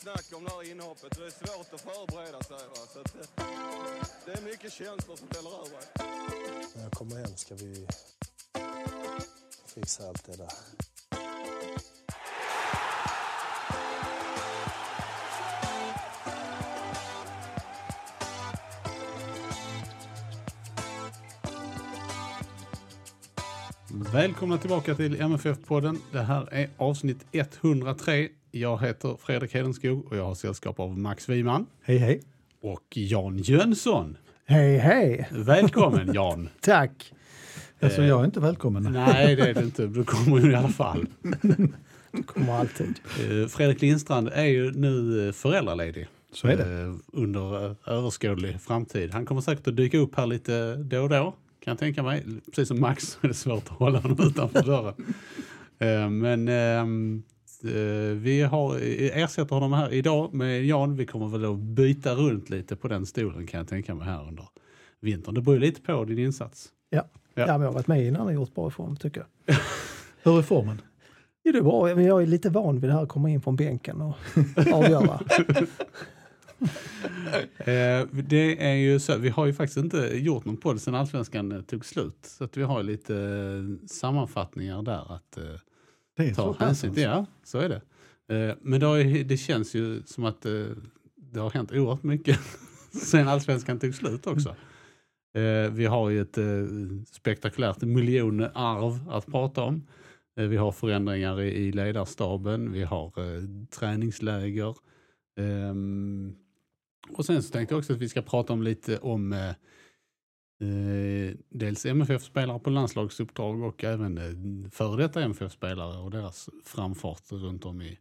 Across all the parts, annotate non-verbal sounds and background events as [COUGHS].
Snack om det här inhoppet. Det är svårt att förbereda sig. Va? Så att, eh, det är mycket känslor som väller över. När jag kommer hem ska vi fixa allt det där. Välkomna tillbaka till MFF-podden. Det här är avsnitt 103. Jag heter Fredrik Hedenskog och jag har sällskap av Max Wiman Hej hej. och Jan Jönsson. Hej hej. Välkommen [LAUGHS] Jan! Tack. Alltså jag är inte välkommen. Nej, det är det [LAUGHS] inte. Du kommer ju i alla fall. Kommer alltid. Eh, Fredrik Lindstrand är ju nu eh, föräldraledig. Så är det. eh, Under eh, överskådlig framtid. Han kommer säkert att dyka upp här lite då och då. Kan jag tänka mig. Precis som Max är det svårt att hålla honom utanför dörren. [LAUGHS] Eh, Men ehm, eh, vi har, eh, ersätter honom här idag med Jan. Vi kommer väl att byta runt lite på den stolen kan jag tänka mig här under vintern. Det beror ju lite på din insats. Ja. Ja. Ja. men jag har varit med innan och gjort bra ifrån tycker jag. [LAUGHS] Hur är formen? Jo, det är bra. Men jag är lite van vid det här att komma in från bänken och [LAUGHS] avgöra. [LAUGHS] Eh, det är ju så, vi har ju faktiskt inte gjort någon podd sedan allsvenskan eh, tog slut. Så att vi har lite eh, sammanfattningar där att eh, Det är ta så pass hänsyn till. Ja, så är det. Eh, men det, har det känns ju som att eh, det har hänt oerhört mycket [LAUGHS] sen allsvenskan tog slut också. Eh, vi har ju ett spektakulärt miljonarv att prata om. Vi har förändringar i, ledarstaben, vi har träningsläger. Ehm, och sen så tänkte jag också att vi ska prata om lite om eh, dels MFF-spelare på landslagsuppdrag och även eh, före detta MFF-spelare och deras framfart runt om i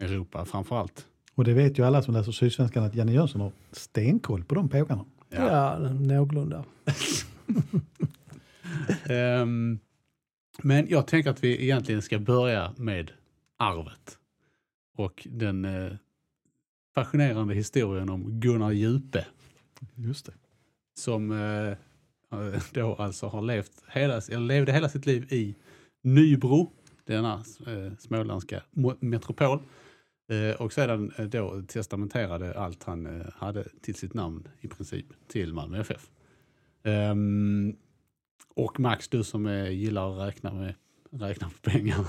Europa framför allt. Och det vet ju alla som läser Sydsvenskan att Janne Jönsson har stenkoll på de pågarna. Ja, någorlunda. [LAUGHS] Ehm, men jag tänker att vi egentligen ska börja med arvet och den eh, fascinerande historien om Gunnar Djupe Just det. som eh, [LAUGHS] då alltså har levt hela, eller levde hela sitt liv i Nybro, denna eh, småländska metropol. Eh, och sedan eh, då testamenterade allt han eh, hade till sitt namn i princip till Malmö FF. Ehm, och Max, du som eh, gillar att räkna, med, räkna på pengar.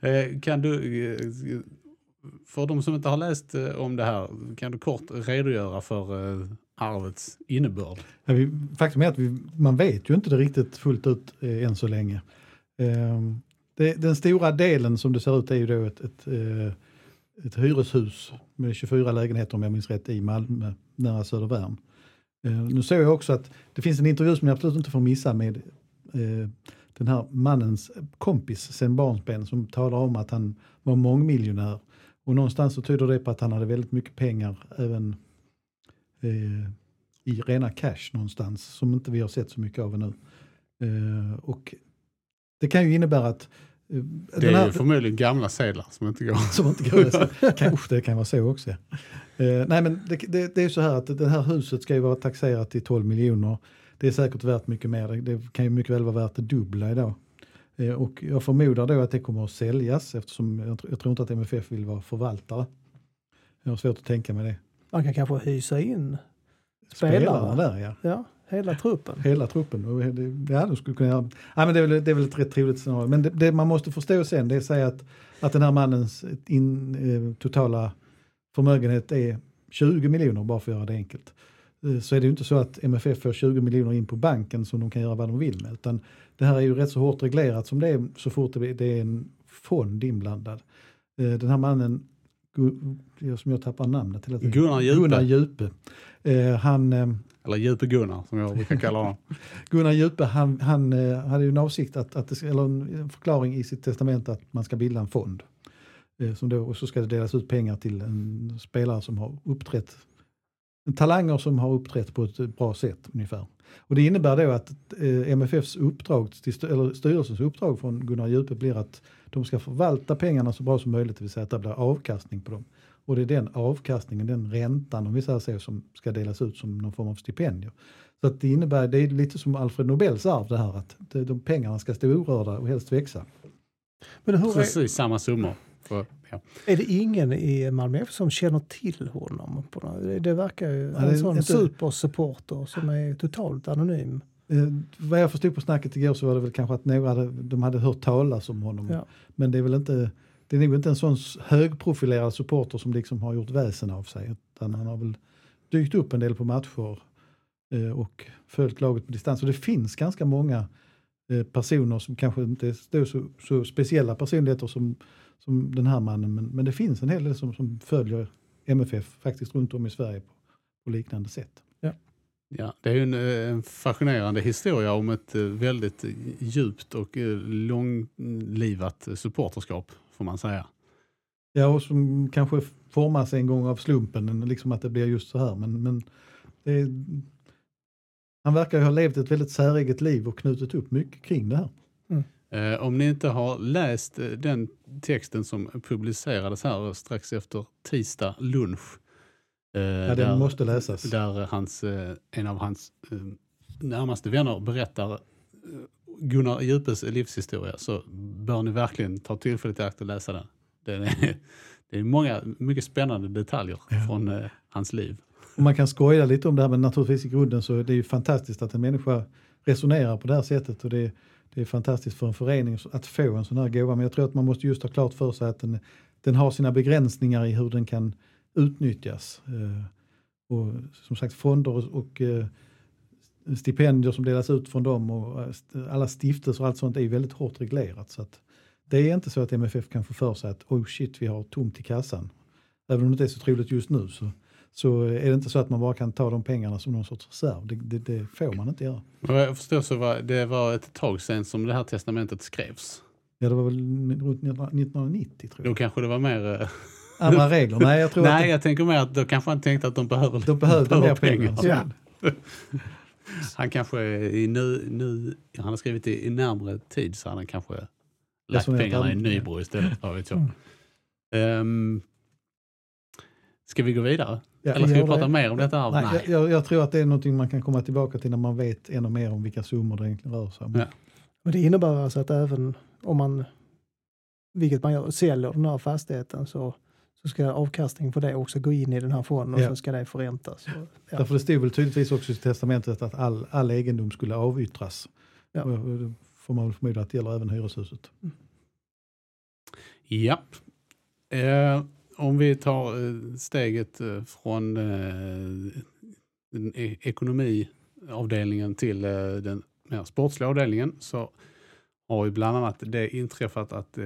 [LAUGHS] eh, kan du, eh, för de som inte har läst eh, om det här, kan du kort redogöra för eh, arvets innebörd? Ja, vi, faktum är att vi, man vet ju inte det riktigt fullt ut eh, än så länge. Eh, det, den stora delen som det ser ut är ju då ett, ett, eh, ett hyreshus med 24 lägenheter om jag minns rätt i Malmö, nära Södervärn. Eh, nu såg jag också att det finns en intervju som jag absolut inte får missa med eh, den här mannens kompis sen barnsben som talar om att han var mångmiljonär. Och någonstans så tyder det på att han hade väldigt mycket pengar även eh, i rena cash någonstans som inte vi har sett så mycket av ännu. Eh, och det kan ju innebära att eh, Det är här- ju förmodligen gamla sedlar som inte går. som inte går att [LAUGHS] läsa. kan, usch, det kan vara så också. Eh, nej men det, det, det är så här att det här huset ska ju vara taxerat till 12 miljoner. Det är säkert värt mycket mer. Det, kan ju mycket väl vara värt det dubbla idag. Eh, och jag förmodar då att det kommer att säljas eftersom jag tror inte att MFF vill vara förvaltare. Jag har svårt att tänka mig det. Man kan kanske hysa in Spelarna. Spelarna där ja. ja, hela truppen. Hela truppen. Ja, de skulle kunna göra. Ja, men det, är väl, det är väl ett rätt trevligt scenario. Men det, det man måste förstå sen det är att säga att, att den här mannens in, eh, totala förmögenhet är 20 miljoner bara för att göra det enkelt. Eh, Så är det ju inte så att MFF får 20 miljoner in på banken som de kan göra vad de vill med. Utan det här är ju rätt så hårt reglerat som det är så fort det det är en fond inblandad. Eh, Den här mannen, som jag tappar namnet hela tiden. Gunnar Djupe. Gunnar Djupe. Eh, Han, eh, Eller Djupe-Gunnar som jag brukar kalla honom. [LAUGHS] Gunnar Djupe han, han eh, hade ju en avsikt, att, att det, eller en en förklaring i sitt testamente att man ska bilda en fond. Eh, som då, och så ska det delas ut pengar till en spelare som har uppträtt talanger som har uppträtt på ett bra sätt ungefär. Och det innebär då att eh, MFFs uppdrag, till eller styrelsens uppdrag från Gunnar Djupe blir att de ska förvalta pengarna så bra som möjligt, det vill säga att det blir avkastning på dem. Och det är den avkastningen, den räntan om vi säger så, som ska delas ut som någon form av stipendier. Så att det innebär, det är lite som Alfred Nobels arv det här, att de pengarna ska stå orörda och helst växa. Men hur är, Precis samma summor. För, ja. är det ingen i Malmö FF som känner till honom? På något? Det, det verkar ju det en är sån inte- supersupporter som är totalt anonym. Eh, vad jag förstod på snacket igår så var det väl kanske att några hade, de hade hört talas om honom. Ja. Men det är väl inte, det är nog inte en sån högprofilerad supporter som liksom har gjort väsen av sig. Utan han har väl dykt upp en del på matcher eh, och följt laget på distans. Och det finns ganska många eh, personer som kanske inte är så, så speciella personligheter som, som den här mannen. Men, men det finns en hel del som, som följer MFF faktiskt runt om i Sverige på, på liknande sätt. Ja, det är ju en, eh, en fascinerande historia om ett eh, väldigt djupt och eh, långlivat supporterskap, får man säga. Ja, och som kanske formas en gång av slumpen, liksom att det blir just så här. Men, men det är, han verkar ju ha levt ett väldigt säreget liv och knutit upp mycket kring det här. Eh, om ni inte har läst eh, den texten som publicerades här strax efter tisdag lunch. eh, Ja, den måste läsas. Där hans, eh, en av hans eh, närmaste vänner berättar eh, Gunnar Djupes livshistoria så bör ni verkligen ta tillfället i akt och läsa den. Den är, [LAUGHS] det är många mycket spännande detaljer från eh, hans liv. Och man kan skoja lite om det här, men naturligtvis i grunden så är det ju fantastiskt att en människa resonerar på det här sättet. Och det, det är fantastiskt för en förening att få en sån här gåva. Men jag tror att man måste just ha klart för sig att den, den har sina begränsningar i hur den kan utnyttjas. Eh, och som sagt fonder och, eh, stipendier som delas ut från dem och eh, alla stiftelser och allt sånt är väldigt hårt reglerat. Så att det är inte så att MFF kan få för sig att oh shit vi har tomt i kassan. Även om det inte är så troligt just nu så, så är det inte så att man bara kan ta de pengarna som någon sorts reserv. Det, det, det får man inte göra. Jag förstår så var det var ett tag sedan som det här testamentet skrevs. Ja, det var väl runt 1990 tror Då jag. kanske det var mer... eh, Andra [LAUGHS] regler? Nej, jag tror Nej, att jag tänker mer att då kanske han tänkte att de behöver, de behövde mer pengar. Ja. [LAUGHS] Han kanske i nu, nu, han har skrivit i, i närmre tid så han kanske lagt pengarna i Nybro istället. Vad vet jag. Mm. Ehm, ska vi gå vidare? Ja, Eller ska vi prata det. mer om detta? Nej, Nej. Jag, jag, tror att det är någonting man kan komma tillbaka till när man vet ännu mer om vilka summor det egentligen rör sig om. Ja. Men det innebär alltså att även om man, vilket man gör, säljer den här fastigheten så, så ska avkastningen på det också gå in i den här fonden och Ja. så ska det förräntas. Ja. Därför det stod väl tydligtvis också i testamentet att all, all egendom skulle avyttras. Ja. Och, får man väl förmoda att det gäller även hyreshuset. Japp. Eh, om vi tar eh, steget eh, från eh, e- ekonomiavdelningen till den mer sportsliga avdelningen så har ju bland annat det inträffat att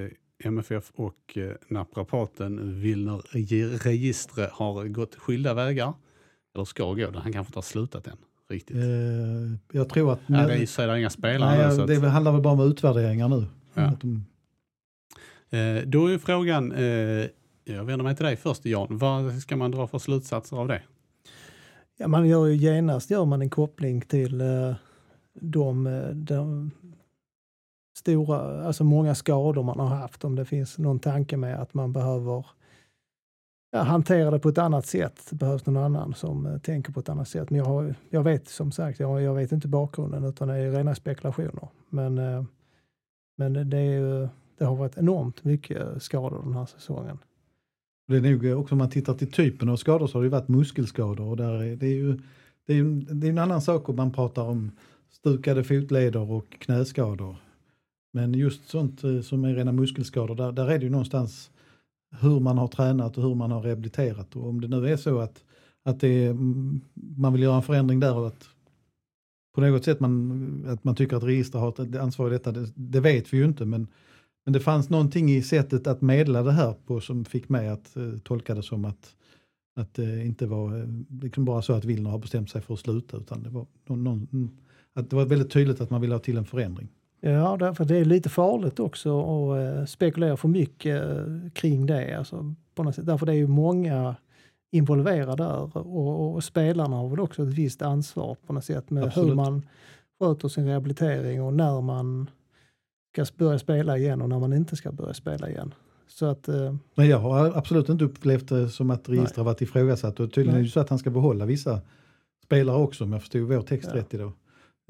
MFF och naprapaten Wilner Registre har gått skilda vägar. Eller ska gå, han kanske inte har slutat än riktigt. Jag tror att... ja, det är är det inga spelare nej, nu, så att, det handlar väl bara om utvärderingar nu. Ja. De, då är frågan, jag vänder mig till dig först Jan, vad ska man dra för slutsatser av det? Ja, man gör ju genast gör man en koppling till eh, de, eh, de stora, alltså många skador man har haft. Om det finns någon tanke med att man behöver ja, hantera det på ett annat sätt. Det behövs någon annan som eh, tänker på ett annat sätt. Men jag, har, jag vet som sagt, jag, jag vet inte bakgrunden utan det är rena spekulationer. Men, eh, men det, är det har varit enormt mycket skador den här säsongen det är nog också om man tittar till typen av skador så har det ju varit muskelskador. Och där är, det, är ju, det, är det är en annan sak om man pratar om stukade fotleder och knäskador. Men just sånt eh, som är rena muskelskador, där, där är det ju någonstans hur man har tränat och hur man har rehabiliterat. Och om det nu är så att, att det är, man vill göra en förändring där och att på något sätt man, att man tycker att register har ett ansvar i detta, det, det vet vi ju inte. Men, men det fanns någonting i sättet att medla det här på som fick mig att eh, tolka det som att, att det inte var eh, liksom bara så att Wilner har bestämt sig för att sluta utan det var, någon, någon, mm, att det var väldigt tydligt att man ville ha till en förändring. Ja, därför det är lite farligt också att eh, spekulera för mycket eh, kring det. Alltså, på något sätt. Därför det är ju många involverad där och, och spelarna har väl också ett visst ansvar på något sätt med Absolut. hur man sköter sin rehabilitering och när man ska börja spela igen och när man inte ska börja spela igen. Så att, eh, Men jag har absolut inte upplevt det som att register har varit ifrågasatt och tydligen Nej. är det så att han ska behålla vissa spelare också om jag förstod vår text Ja. rätt idag.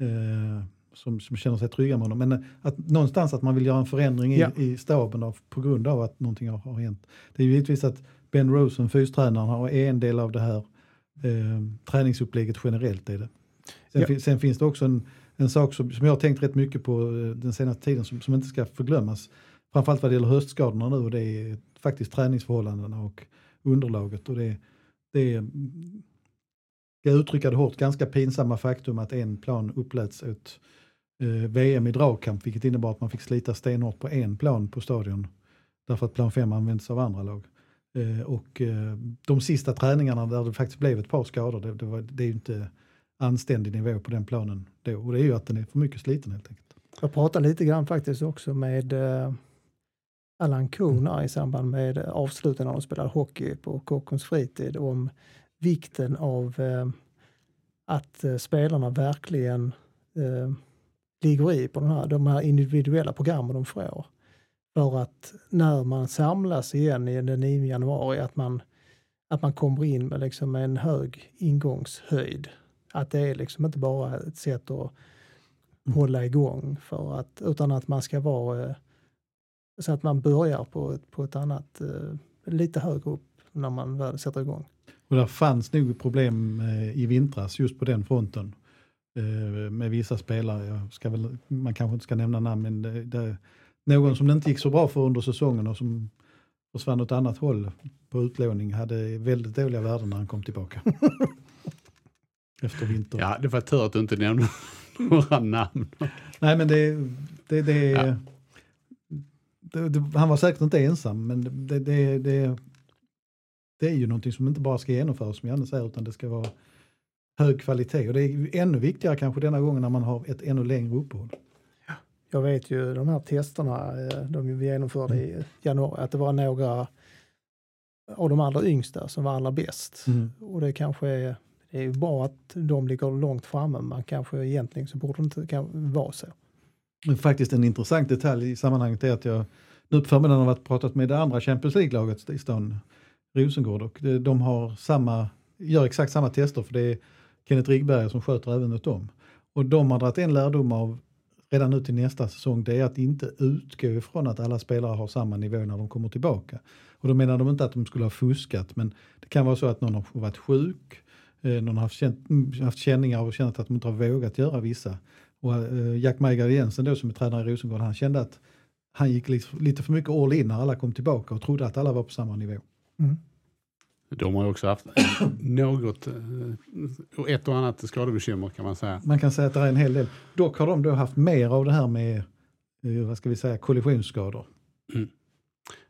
Eh, som, som känner sig trygga med honom. Men eh, att någonstans att man vill göra en förändring i, Ja. i staben av, på grund av att någonting har, har hänt. Det är ju givetvis att Ben Rosen, fystränaren, har- är en del av det här eh, träningsupplägget generellt. Är det. Sen, Ja. sen finns det också en, en sak som, som jag har tänkt rätt mycket på eh, den senaste tiden som, som inte ska förglömmas. Framförallt vad det gäller höstskadorna nu och det är faktiskt träningsförhållandena och underlaget. Och det, det är, mm, jag uttrycker det hårt, ganska pinsamma faktum att en plan uppläts ett eh, VM i dragkamp vilket innebar att man fick slita stenhårt på en plan på stadion. Därför att plan 5 används av andra lag. Eh, och eh, de sista träningarna där det faktiskt blev ett par skador, det, det, var, det är ju inte anständig nivå på den planen då. Och det är ju att den är för mycket sliten helt enkelt. Jag pratade lite grann faktiskt också med eh, Allan Kuhn i samband med avsluten när de spelade hockey på Kockums fritid om vikten av eh, att eh, spelarna verkligen eh, ligger i på den här, de här individuella programmen de får. För att när man samlas igen i den 9 januari att man, att man kommer in med liksom en hög ingångshöjd. Att det är liksom inte bara ett sätt att hålla igång för att, utan att man ska vara eh, så att man börjar på ett, på ett annat, eh, lite högre upp när man väl sätter igång. Och där fanns nog problem eh, i vintras just på den fronten. Med vissa spelare, jag ska väl, man kanske inte ska nämna namn, men det, det, någon som det inte gick så bra för under säsongen och som försvann åt annat håll på utlåning hade väldigt dåliga värden när han kom tillbaka. [LAUGHS] Efter vinter. Ja, det var tur att du inte nämnde [LAUGHS] några namn. Nej men det, det, det, Ja. det, det Han var säkert inte ensam men det, det, det, det är ju någonting som inte bara ska genomföras som Janne säger utan det ska vara hög kvalitet. Och det är ännu viktigare kanske denna gången när man har ett ännu längre uppehåll. Jag vet ju de här testerna eh, de vi genomförde i januari, att det var några av de allra yngsta som var allra bäst. Och det kanske är, det är ju bra att de ligger långt framme, men kanske egentligen så borde det inte kan vara så. Faktiskt en intressant detalj i sammanhanget är att jag nu på förmiddagen har varit pratat med det andra Champions League-laget i stan, Rosengård, och de har samma, gör exakt samma tester för det är Kenneth Rigberg som sköter även åt dem. Och de har dragit en lärdom av redan nu till nästa säsong, det är att inte utgå ifrån att alla spelare har samma nivå när de kommer tillbaka. Och då menar de inte att de skulle ha fuskat, men det kan vara så att någon har varit sjuk, eh, någon har haft, känt, mm, haft känningar och känt att de inte har vågat göra vissa. Och eh, Jack Majgar Jensen då som är tränare i Rosengård, han kände att han gick lite, för mycket all in när alla kom tillbaka och trodde att alla var på samma nivå. De har ju också haft [COUGHS] något, eh, ett och annat skadebekymmer kan man säga. Man kan säga att det är en hel del. Dock har de då haft mer av det här med, eh, vad ska vi säga, kollisionsskador.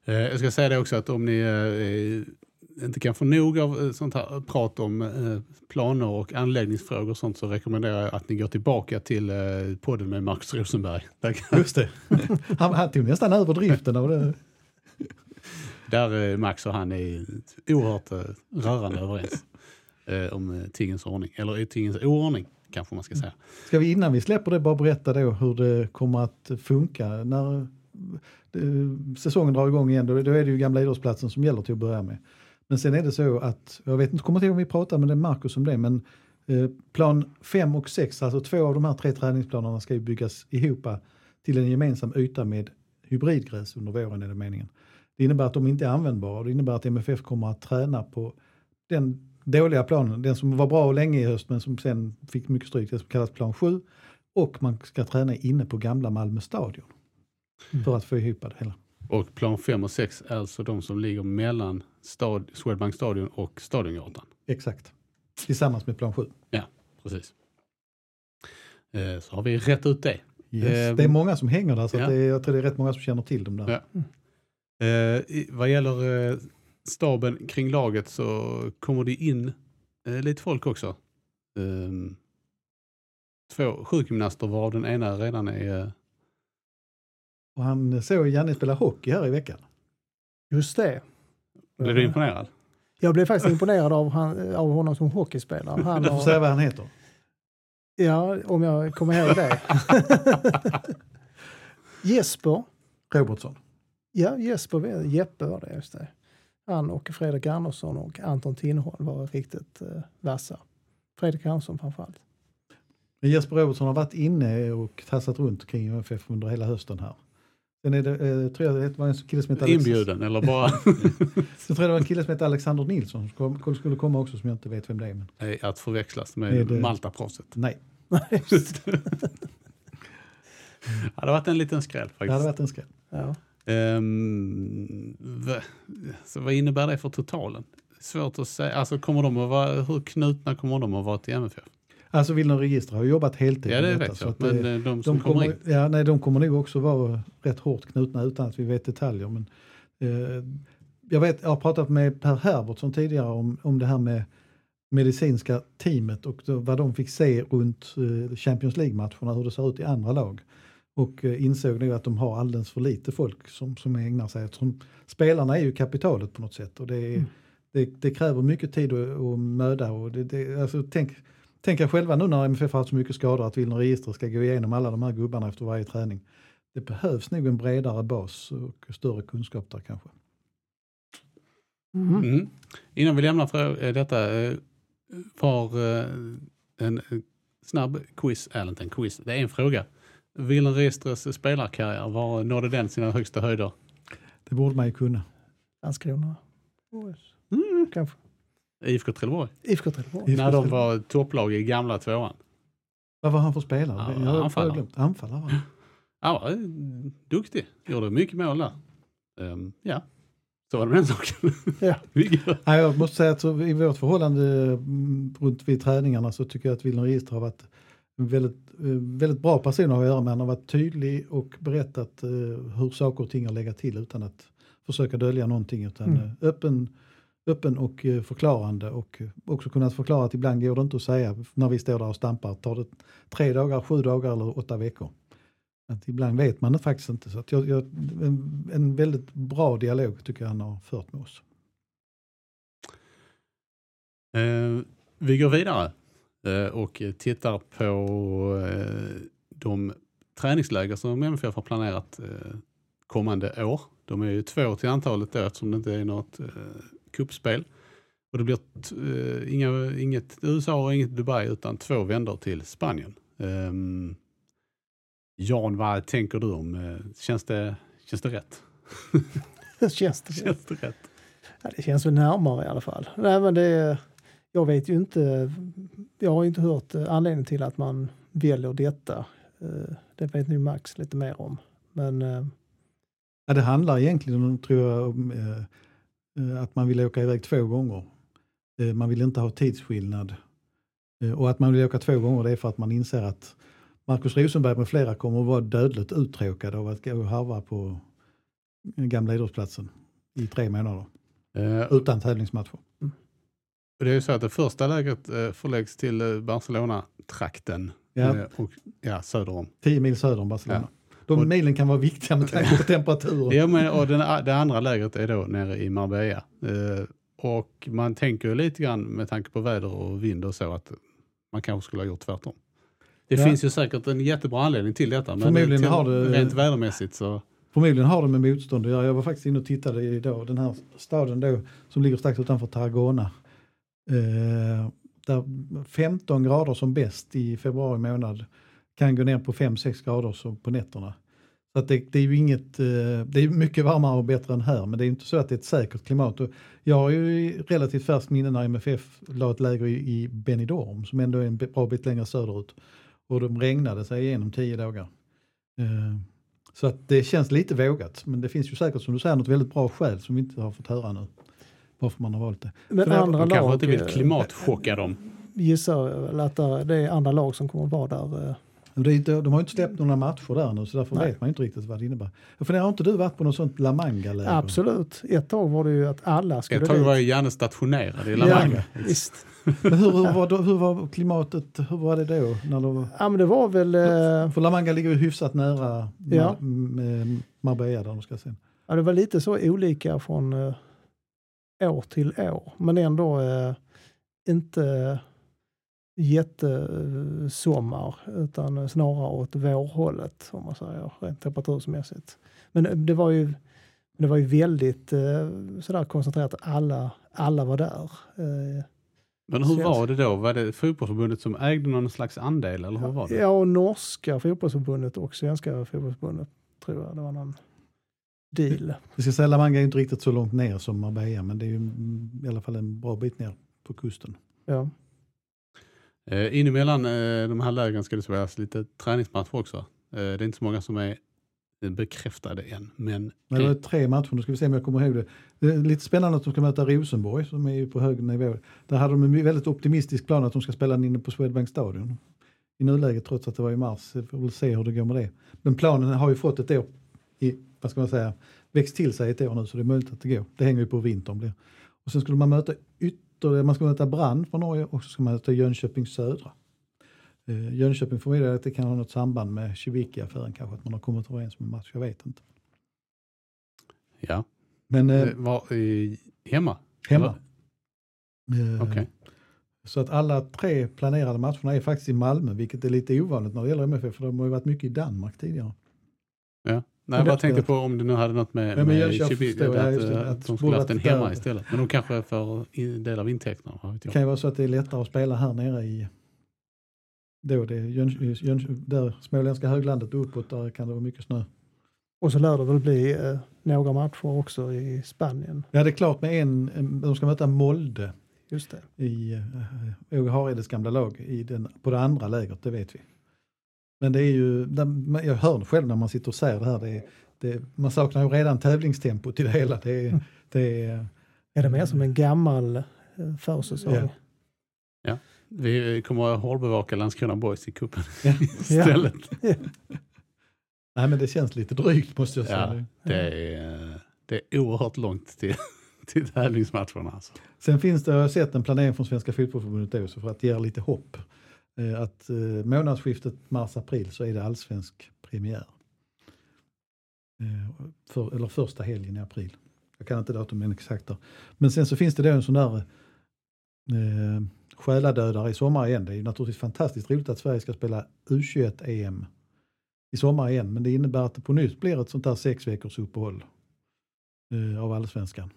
Eh, Jag ska säga det också att om ni eh, inte kan få nog av eh, sånt här prat om eh, planer och anläggningsfrågor och sånt så rekommenderar jag att ni går tillbaka till eh, podden med Marcus Rosenberg. [LAUGHS] Just det. han, han tog nästan över driften av det. där Max och han är oerhört rörande överens om tingens ordning. Eller tingens oordning kanske man ska säga. Ska vi innan vi släpper det bara berätta då hur det kommer att funka när säsongen drar igång igen. Då är det ju gamla idrottsplatsen som gäller till att börja med. Men sen är det så att, jag vet inte, kommer inte ihåg om vi pratade med det Marcus om det, men eh, plan 5 och 6, alltså två av de här tre träningsplanerna ska ju byggas ihop till en gemensam yta med hybridgräs under våren är det meningen. Det innebär att de inte är användbara och det innebär att MFF kommer att träna på den dåliga planen, den som var bra länge i höst men som sen fick mycket stryk, det som kallas plan 7. Och man ska träna inne på gamla Malmö stadion för att få ihop det hela. Och plan 5 och 6 är alltså de som ligger mellan stad, Swedbank stadion och Stadiongatan. Exakt. Tillsammans med plan 7. Precis. Eh, Så har vi rätt ut det. Yes. Ehm, det är många som hänger där så ja. det är, jag tror det är rätt många som känner till dem där. Ja. Eh, i- vad gäller eh, staben kring laget så kommer det in eh, lite folk också. Ehm, två sjukgymnaster varav den ena redan är... Och han såg Janne spela hockey här i veckan. Just det. Blev du imponerad? Jag blev faktiskt imponerad av, han, av honom som hockeyspelare. Han Du får har, säga vad han heter. ja, om jag kommer ihåg det. [LAUGHS] Jesper. Robertsson. Ja, Jesper, Jeppe var det, just det. Han och Fredrik Andersson och Anton Tinnerholm var riktigt eh, vassa. Fredrik Andersson framförallt. Men Jesper Robertsson har varit inne och tassat runt kring MFF under hela hösten här. Sen är det, eh, tror jag det var en kille som heter Alex- Inbjuden eller bara [LAUGHS] Sen tror jag det var en kille som heter Alexander Nilsson som kom- skulle komma också som jag inte vet vem det är. Men är att förväxlas med Är det- Malta-proffset. nej, [LAUGHS] Det hade varit en liten skräll det faktiskt. hade varit en skräll. Ja. Va- så vad innebär det för totalen? Svårt att säga. Alltså kommer de att vara, hur knutna kommer de att vara till MFF? Alltså Wilhelm Register har jobbat heltid. Ja med det detta, så jag. att, Men eh, de som de kommer kommer, ja, nej, de kommer nog också vara rätt hårt knutna utan att vi vet detaljer. Men, eh, jag, vet, jag har pratat med Per Herbertsson tidigare om, om det här med medicinska teamet och då, vad de fick se runt eh, Champions League-matcherna, hur det ser ut i andra lag. Och eh, insåg nu att de har alldeles för lite folk som, som ägnar sig åt. Som, spelarna är ju kapitalet på något sätt och det, är, Mm. det, det kräver mycket tid och, och möda. Och det, det, alltså, tänk, tänk er själva nu när MFF har haft så mycket skador att Wilhelm Register ska gå igenom alla de här gubbarna efter varje träning. Det behövs nog en bredare bas och större kunskap där kanske. Mm. Mm. Innan vi lämnar för eh, detta eh, var eh, en snabb quiz, eller inte en quiz, det är en fråga. Wilhelm Registres spelarkarriär, var nådde den sina högsta höjder? Det borde man ju kunna. Landskrona. OS. Mm. Kanske. IFK Trelleborg. IFK Trelleborg. När de var topplag i gamla tvåan. Vad var han för spelare? Ja, jag anfallare. glömt. Anfallare. [LAUGHS] Han var eh, duktig, gjorde mycket mål där. Ehm, ja, så var det med den saken. [LAUGHS] Ja. Jag måste säga att i vårt förhållande mm, runt vid träningarna så tycker jag att Wilhelm Register har varit en väldigt, eh, väldigt bra person att ha att göra med. Han har varit tydlig och berättat eh, hur saker och ting har legat till utan att försöka dölja någonting. Utan Mm. öppen, öppen och eh, förklarande och eh, också kunnat förklara att ibland går det inte att säga när vi står där och stampar. Tar det tre dagar, sju dagar eller åtta veckor? Att ibland vet man det faktiskt inte. Så att jag, jag, en, en väldigt bra dialog tycker jag han har fört med oss. Eh, vi går vidare eh, och tittar på eh, de träningsläger som MFF har planerat eh, kommande år. De är ju två till antalet då eftersom det inte är något eh, kuppspel. Och det blir t- eh, inga, inget USA och inget Dubai utan två vändor till Spanien. Ehm, Jan, vad tänker du om? eh, Känns det, känns det rätt? [LAUGHS] Känns det. Känns det rätt? Ja, det känns väl närmare i alla fall. Nej, men det, jag vet ju inte. Jag har ju inte hört eh, anledningen till att man väljer detta. Eh, Det vet nog Max lite mer om. Men eh, Ja, det handlar egentligen om, tror jag, om eh, eh, att man vill åka iväg två gånger. Eh, man vill inte ha tidsskillnad. Eh, och att man vill åka två gånger det är för att man inser att Markus Rosenberg med flera kommer att vara dödligt uttråkade av att gå och harva på gamla idrottsplatsen i tre månader Eh, utan tävlingsmatcher. Och Det är ju så att det första lägret eh, förläggs till eh, Barcelona-trakten. Ja. Eh, och, ja, söder om. Tio mil söder om Barcelona. De Och- milen kan vara viktiga med tanke på [LAUGHS] temperaturen. Ja, men, och den, det andra lägret är då nere i Marbella. Eh, och man tänker ju lite grann med tanke på väder och vind och så att man kanske skulle ha gjort tvärtom. Det Ja. finns ju säkert en jättebra anledning till detta. Men Förmodligen till, har det- rent vädermässigt så... Förmodligen har det med motstånd att göra. Jag var faktiskt inne och tittade idag. Den här staden då som ligger strax utanför Tarragona. Eh, där 15 grader som bäst i februari månad kan gå ner på 5-6 grader så på nätterna. Så att det, det är ju inget, eh, det är mycket varmare och bättre än här men det är inte så att det är ett säkert klimat. Och jag har ju relativt färskt minne när MFF la ett läger i, i Benidorm som ändå är en bra bit längre söderut. Och de regnade sig igenom 10 dagar. Eh, så att det känns lite vågat, men det finns ju säkert som du säger något väldigt bra skäl som vi inte har fått höra nu. Varför man har valt det. men För det- andra De kanske lag inte vill eh, klimatchocka dem. gissar väl att det det är andra lag som kommer att vara där. Och det är inte, de har ju inte släppt några matcher där nu så därför Nej. vet man inte riktigt vad det innebär. Jag funderar, har inte du varit på något sånt La Manga-läger? Absolut. Ett tag var det ju att alla skulle Jag tror det dit. var ju Janne stationerad i La Manga. visst. Men hur, hur, var, då- hur var klimatet, hur var det då? När de, Ja, men det var väl... eh, för La Manga ligger ju hyfsat nära Ja. Marbella där de ska sen. Ja, det var lite så olika från, eh, år till år. Men ändå eh, inte jättesommar utan snarare åt vårhållet om man säger rent temperatursmässigt. Men det var ju, det var ju väldigt eh, sådär koncentrerat. Alla, alla var där. Eh, Men hur var det då? Var det fotbollsförbundet som ägde någon slags andel eller hur var det? Ja, och norska fotbollsförbundet och svenska fotbollsförbundet tror jag det var någon deal. Vi ska säga La Manga är inte riktigt så långt ner som Marbella men det är ju mm, i alla fall en bra bit ner på kusten. Ja. Eh, in emellan eh, de här lägren ska det spelas lite träningsmatcher också. Eh, det är inte så många som är bekräftade än. Men det var tre matcher, nu ska vi se om jag kommer ihåg det. Det är lite spännande att de ska möta Rosenborg som är på hög nivå. Där hade de en väldigt optimistisk plan att de ska spela den inne på Swedbank Stadion. I nuläget trots att det var i mars. Vi får väl se hur det går med det. Men planen har ju fått ett år, i, vad ska man säga, växt till sig ett år nu så det är möjligt att det går. Det hänger ju på hur vintern blir. Och sen skulle man möta ytterligare, man ska möta Brann från Norge och så ska man möta Jönköping Södra. Eh, Jönköping får vidare att det kan ha något samband med Civicki-affären kanske, att man har kommit överens om en match, jag vet inte. ja, Men eh, eh, var i, hemma? hemma. Eh, Okej. Så att alla tre planerade matcherna är faktiskt i Malmö, vilket är lite ovanligt när det gäller MFF, för de har ju varit mycket i Danmark tidigare. Ja. Nej, Men jag bara tänkte på om det nu hade något med, med jag- jag Chibi- förstår, att, ja, det, att, att de skulle haft den hemma där- istället. Men de kanske får in del av intäkterna. Det kan ju vara så att det är lättare att spela här nere i då det Jön, Jön, där småländska höglandet och uppåt, där kan det vara mycket snö. Och så lär det väl bli eh, några matcher också i Spanien. Ja, det är klart med en, en de ska möta Molde Just det. i Åge Hareides gamla lag i den, på det andra lägret, det vet vi. Men det är ju, jag hör själv när man sitter och säger det här, det är, det, man saknar ju redan tävlingstempot i det hela. Det är, det är, Är det mer som en gammal eh, försäsong? Ja. Vi kommer att hårdbevaka Landskrona Boys i cupen [LAUGHS] Ja. istället. [LAUGHS] nej men det känns lite drygt måste jag säga. Ja, det, är, det är oerhört långt till, [LAUGHS] till tävlingsmatcherna. Alltså. Sen finns det, jag har sett en planering från Svenska Fotbollförbundet också för att ge lite hopp. Eh, att eh, månadsskiftet mars-april så är det allsvensk premiär. Eh, för, eller första helgen i april. Jag kan inte datumen exakt där. Men sen så finns det då en sån där eh, själadödare i sommar igen. Det är ju naturligtvis fantastiskt roligt att Sverige ska spela U21-EM i sommar igen. Men det innebär att det på nytt blir ett sånt där sex veckors uppehåll eh, av allsvenskan.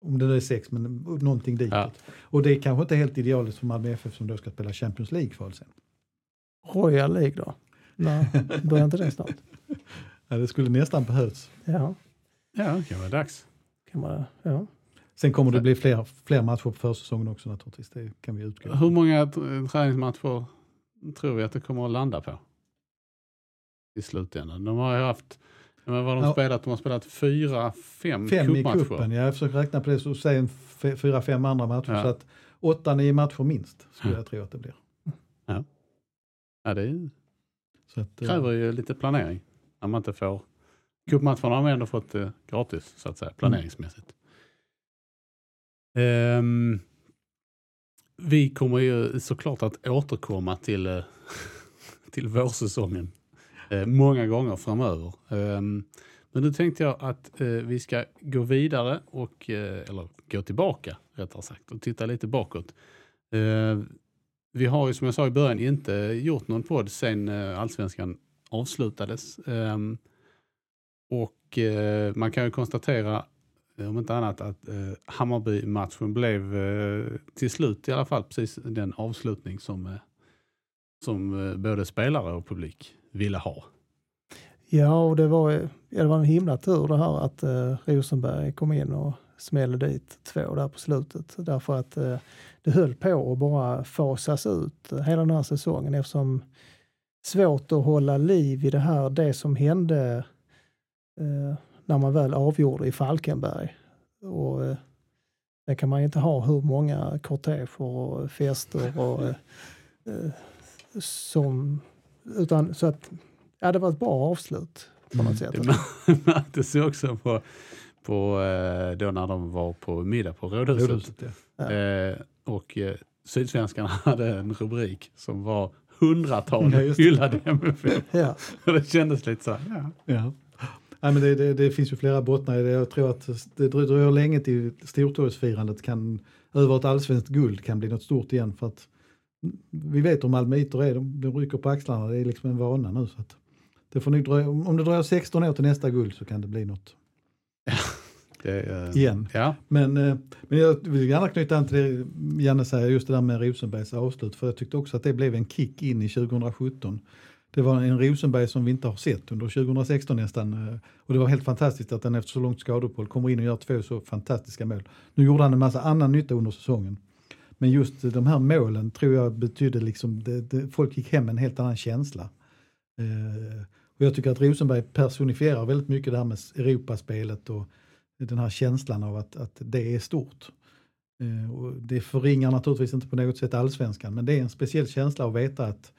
Om det nu är sex, men någonting ditåt. Ja. Och det är kanske inte helt idealiskt för Malmö FF som då ska spela Champions League-kval sen. Royal League då? Nej, börjar inte det snart? [LAUGHS] Ja, det skulle nästan behövts. Ja, Ja, det kan vara dags. kan man, ja. Sen kommer det bli fler, fler matcher på försäsongen också naturligtvis. Det kan vi utgå Hur många träningsmatcher tror vi att det kommer att landa på? I slutändan. De har ju haft, ja, men vad har de Ja. spelat? De har spelat fyra, fem, Fem i cupen. Ja, jag försöker räkna på det så säg en fyra, fem andra matcher. Ja. Så att åtta, nio matcher minst skulle Ja. jag tro att det blir. Ja, det är- Så att, eh, kräver ju lite planering. När man inte får... Cupmatcherna har man ändå fått eh, gratis, så att säga, planeringsmässigt. Ehm, vi kommer ju såklart att återkomma till, eh, [LAUGHS] till vårsäsongen Eh, många gånger framöver. Ehm, men nu tänkte jag att eh, vi ska gå vidare, och, eh, eller gå tillbaka rättare sagt, och titta lite bakåt. Eh, vi har ju som jag sa i början inte gjort någon podd sen eh, allsvenskan avslutades. Ehm, och eh, man kan ju konstatera, om inte annat, att eh, Hammarby-matchen blev eh, till slut i alla fall precis den avslutning som, eh, som eh, både spelare och publik ville ha. Ja, och det var, ja, det var en himla tur det här att eh, Rosenberg kom in och smällde dit två där på slutet. Därför att eh, det höll på att bara fasas ut hela den här säsongen eftersom svårt att hålla liv i det här, det som hände eh, när man väl avgjorde i Falkenberg. Och, eh, det kan man inte ha hur många korteger och fester och [LAUGHS] eh, eh, som, utan så att Ja, det var ett bra avslut på något sätt. Det märktes [LAUGHS] ju också på, på eh, då när de var på middag på Rådhuset. Rådhuset, ja. Eh, och eh, Sydsvenskan [LAUGHS] hade en rubrik som var hundratal Ja, hyllade MFF. Ja, [LAUGHS] Och det kändes lite så här, ja. Ja. Nej, men det, det, det finns ju flera bottnar i det. Jag tror att det drö- dröjer länge till stortorgsfirandet kan, över ett allsvenskt guld kan bli något stort igen. För att vi vet hur malmöiter är, de, de rycker på axlarna, det är liksom en vana nu. Så att det får dröja, om det dröjer 16 år till nästa guld så kan det bli något Det, eh, igen. Ja, Men, eh, men jag vill gärna knyta an till det Janne säger, just det där med Rosenbergs avslut, för jag tyckte också att det blev en kick in i 2017. Det var en Rosenberg som vi inte har sett under 2016 nästan. eh, Och det var helt fantastiskt att han efter så långt skadeuppehåll kommer in och gör två så fantastiska mål. Nu gjorde han en massa annan nytta under säsongen. Men just de här målen tror jag betydde liksom, det, det, folk gick hem med en helt annan känsla. Eh, och jag tycker att Rosenberg personifierar väldigt mycket det här med Europaspelet och den här känslan av att, att det är stort. Eh, och det förringar naturligtvis inte på något sätt allsvenskan, men det är en speciell känsla att veta att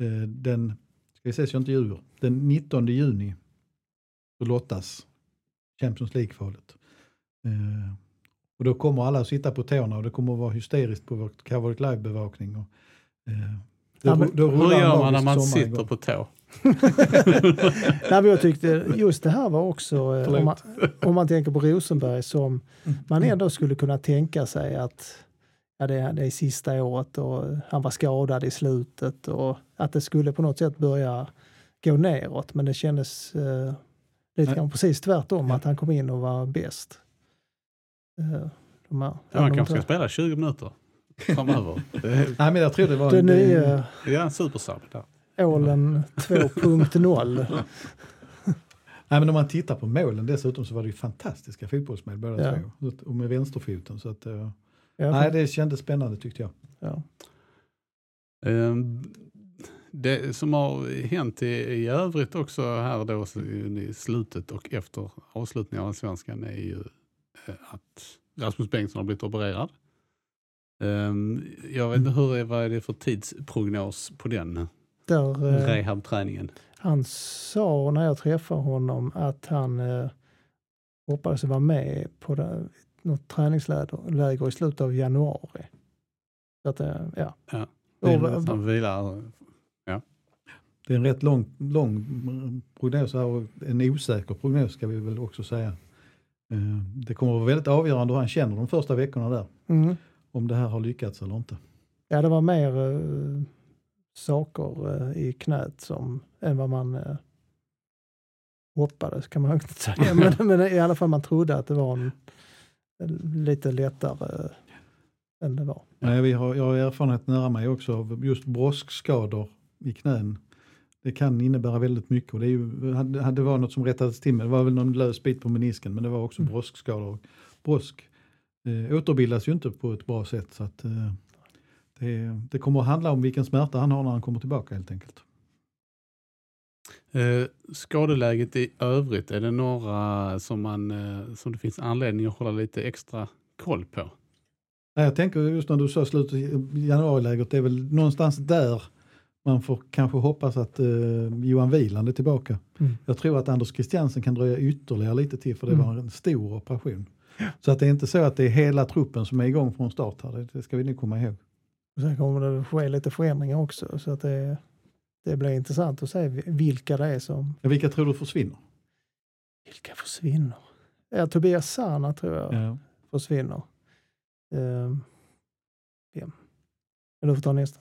eh, den, ska vi ses jag inte ljuger, den 19 juni så lottas Champions League-kvalet. Eh, och då kommer alla att sitta på tårna och det kommer att vara hysteriskt på vår Cavalic Live-bevakning. Och, eh, då, Ja, men då hur gör man när man sitter igång. på tå? [LAUGHS] Nej, men jag tyckte just det här var också, eh, om man, om man tänker på Rosenberg som man ändå skulle kunna tänka sig att ja, det, det är sista året och han var skadad i slutet och att det skulle på något sätt börja gå neråt. Men det kändes eh, lite grann precis tvärtom, Ja. att han kom in och var bäst. Eh, de här, Ja, de kanske ska spela 20 minuter framöver. [LAUGHS] Nej, men jag tror det var Det en, nya ja, en supersub där. Ålen 2.0. [LAUGHS] Nej, men om man tittar på målen dessutom så var det ju fantastiska fotbollsmål båda Ja. två. Och med vänsterfoten. Så att, eh, Ja, nej, det kändes spännande tyckte jag. ja. Ehm, Det som har hänt i, i övrigt också här då i slutet och efter avslutningen av Allsvenskan är ju att Rasmus Bengtsson har blivit opererad. Ehm, Jag vet inte hur, är- vad är det för tidsprognos på den Där, eh, rehabträningen? Han sa när jag träffade honom att han eh, hoppades vara med på det, något träningsläger läger i slutet av januari. Så att, eh, ja. Ja. Det är Han vilar. Det är en rätt lång, lång prognos här och en osäker prognos ska vi väl också säga. Eh, Det kommer att vara väldigt avgörande hur han känner de första veckorna där. mm. Om det här har lyckats eller inte. ja, det var mer eh, saker eh, i knät som, än vad man eh, hoppades kan man inte säga. [LAUGHS] men, men i alla fall man trodde att det var en, en lite lättare eh, än det var. Nej, vi har, jag har erfarenhet nära mig också av just broskskador i knän. Det kan innebära väldigt mycket och det, är ju, det var något som rättades till med, det var väl någon lös bit på menisken men det var också Mm. broskskador. Brosk eh, återbildas ju inte på ett bra sätt så att eh, det, det kommer att handla om vilken smärta han har när han kommer tillbaka helt enkelt. Eh, skadeläget i övrigt, är det några som, man, eh, som det finns anledning att hålla lite extra koll på? Jag tänker just när du sa slutet januariläget, det är väl någonstans där man får kanske hoppas att eh, Johan Wieland är tillbaka. Mm. Jag tror att Anders Christiansen kan dröja ytterligare lite till för det Mm. var en stor operation. Så att det är inte så att det är hela truppen som är igång från start här, det, ska vi nog komma ihåg. Och sen kommer det ske lite förändringar också så att det, det blir intressant att se vilka det är som Ja, vilka tror du försvinner? vilka försvinner. Ja, Tobias Sana tror jag Ja. försvinner. Um, vem? Du får ta nästa.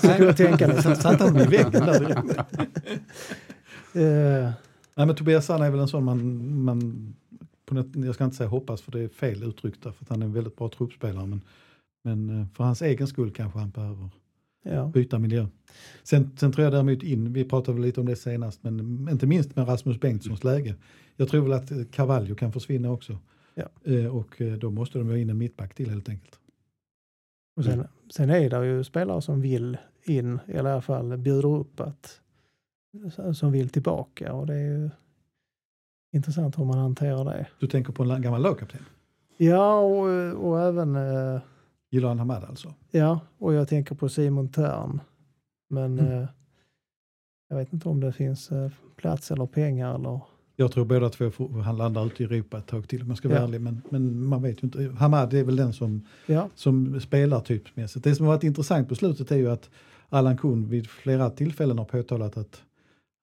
Så kan jag tänka lite. Satt han vid väggen där direkt? Eh, Nej, men Tobias Sanna är väl en sån man, man på något, jag ska inte säga hoppas för det är fel uttryckt där, för att han är en väldigt bra truppspelare. Men, men eh, för hans egen skull kanske han behöver ja. byta miljö. Sen, sen tror jag däremot in, vi pratade lite om det senast, men inte minst med Rasmus Bengtssons läge. Jag tror väl att Carvalho kan försvinna också. Ja. Eh, och då måste de ha in en mittback till helt enkelt. Och sen, sen är det ju spelare som vill in, i alla fall bjuder upp att som vill tillbaka och det är ju intressant hur man hanterar det. Du tänker på en gammal lagkapten? Ja, och, och även eh, Jilan Hamad alltså? Ja, och jag tänker på Simon Tern. Men Mm. eh, jag vet inte om det finns eh, plats eller pengar eller... Jag tror båda två han landar ute i Europa ett tag till om jag ska vara Ja. ärlig. Men, men man vet ju inte. Hamad är väl den som, Ja, som spelar typsmässigt. Det som har varit intressant på slutet är ju att Allan Kuhn vid flera tillfällen har påtalat att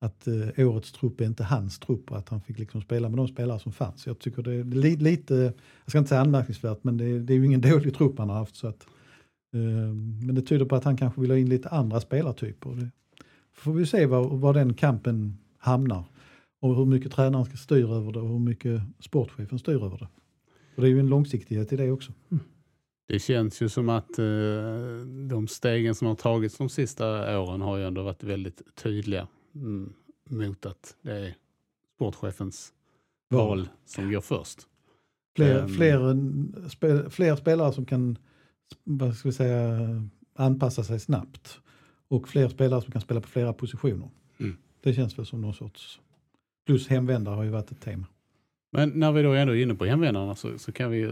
att eh, årets trupp är inte hans trupp och att han fick liksom spela med de spelare som fanns. Jag tycker det är li, lite, jag ska inte säga anmärkningsvärt, men det, det är ju ingen [LAUGHS] dålig trupp han har haft. Så att, eh, men det tyder på att han kanske vill ha in lite andra spelartyper. Det får vi se var, var den kampen hamnar och hur mycket tränaren ska styra över det och hur mycket sportchefen styr över det. För det är ju en långsiktighet i det också. Det känns ju som att eh, de stegen som har tagits de sista åren har ju ändå varit väldigt tydliga mm, mot att det är sportchefens val som går först. Fler, Ehm. fler, spe, fler spelare som kan vad ska vi säga, anpassa sig snabbt och fler spelare som kan spela på flera positioner. Mm. Det känns väl som någon sorts... Plus hemvändare har ju varit ett tema. Men när vi då ändå är inne på hemvändarna så, så kan vi ju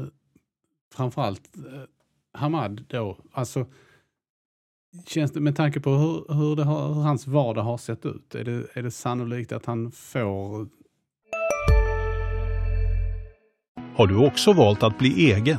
eh, framförallt eh, Hamad då, alltså känns det med tanke på hur, hur, det har, hur hans vardag har sett ut, är det, är det sannolikt att han får Har du också valt att bli egen?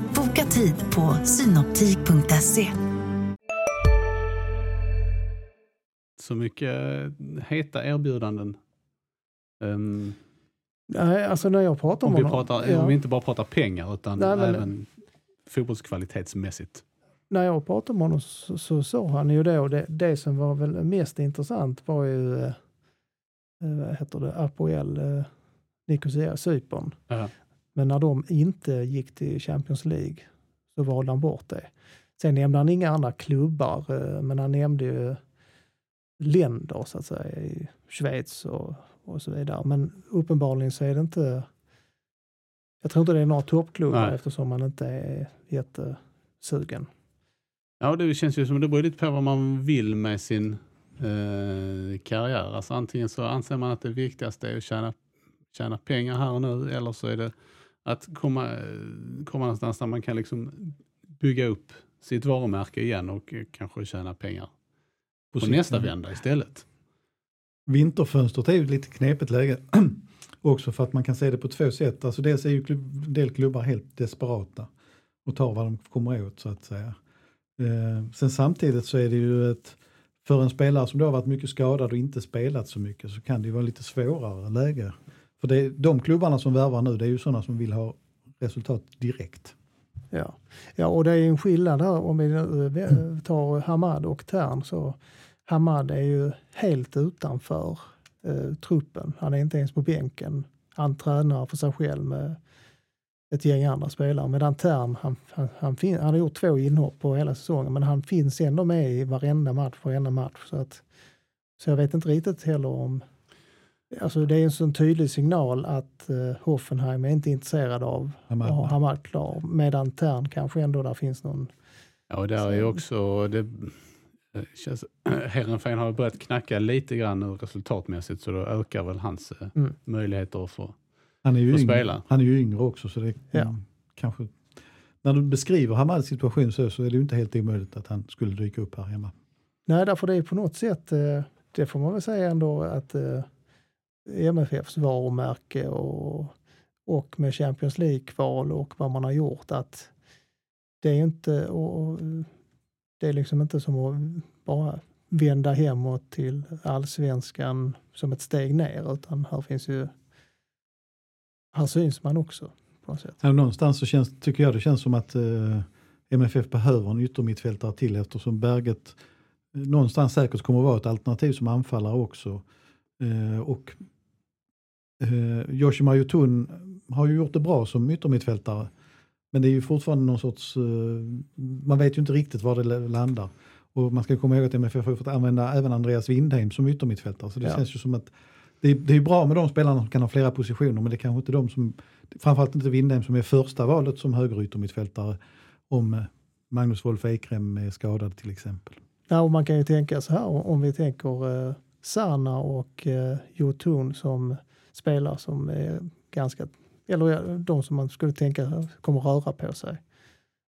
Boka tid på synoptik.se. så mycket eh, heta erbjudanden? Ehm, Nej, alltså när jag pratar om om, vi honom, pratar, ja, om vi inte bara pratar pengar utan Nej, men- även fotbollskvalitetsmässigt. när jag pratade med honom så, så sa han ju då, det, det som var väl mest intressant var ju, eh, eh, vad heter det, Apoel eh, Nicosia, Cypern. Ja. Men när de inte gick till Champions League så valde han bort det. Sen nämnde han inga andra klubbar, eh, men han nämnde ju länder så att säga, i Schweiz och, och så vidare. Men uppenbarligen så är det inte, jag tror inte det är några toppklubbar Nej. eftersom han inte är jättesugen. Ja, det känns ju som det beror lite på vad man vill med sin eh, karriär. Alltså antingen så anser man att det viktigaste är att tjäna, tjäna pengar här och nu eller så är det att komma, komma någonstans där man kan liksom bygga upp sitt varumärke igen och kanske tjäna pengar på sikt, nästa vända istället. Vinterfönstret är ju ett lite knepigt läge. [CLEARS THROAT] Också för att man kan se det på två sätt. Alltså dels är ju klubb, del klubbar helt desperata och tar vad de kommer åt så att säga. Eh, sen samtidigt så är det ju ett, för en spelare som då har varit mycket skadad och inte spelat så mycket så kan det ju vara lite svårare läge. För det, de klubbarna som värvar nu det är ju sådana som vill ha resultat direkt. Ja. ja, och det är en skillnad här om vi nu, eh, eh, tar Hamad och Tern. Så Hamad är ju helt utanför eh, truppen. Han är inte ens på bänken. Han tränar för sig själv med ett gäng andra spelare. Medan Tern, han, han, han, fin- han har gjort två inhopp på hela säsongen men han finns ändå med i varenda match, varenda match. Så, att, så jag vet inte riktigt heller om... Alltså det är en sån tydlig signal att eh, Hoffenheim är inte intresserad av Hamad. att ha Hamad klar. Medan Tern kanske ändå där finns någon... Ja, och där är ju också, det eh, känns, [CLEARS THROAT] Herrenfein har börjat knacka lite grann nu resultatmässigt så då ökar väl hans eh, Mm. möjligheter att få Han är ju, Får yngre, spela. han är ju yngre också så det Ja. mm, kanske... När du beskriver Hamads situation så, så är det ju inte helt omöjligt att han skulle dyka upp här hemma. Nej, därför det är på något sätt, eh, det får man väl säga ändå att MFFs varumärke och, och med Champions League-kval och vad man har gjort att det är inte, och, det är liksom inte som att bara vända hemåt till allsvenskan som ett steg ner utan här finns ju, här syns man också på något sätt. Ja, någonstans så känns, tycker jag det känns som att eh, MFF behöver en yttermittfältare till eftersom Berget någonstans säkert kommer att vara ett alternativ som anfallare också. Eh, och eh, Yoshima Yotun har ju gjort det bra som yttermittfältare. Men det är ju fortfarande någon sorts, eh, man vet ju inte riktigt var det landar. Och man ska komma ihåg att MFF har fått använda även Andreas Windheim som yttermittfältare. Så det Ja. känns ju som att det är, det är bra med de spelarna som kan ha flera positioner men det är kanske inte de som, framförallt inte Windheim som är första valet som högeryttermittfältare om eh, Magnus Wolf Ekrem är skadad till exempel. Ja, och man kan ju tänka så här om vi tänker Sana och eh, Jotun som spelar som är ganska, eller de som man skulle tänka kommer röra på sig.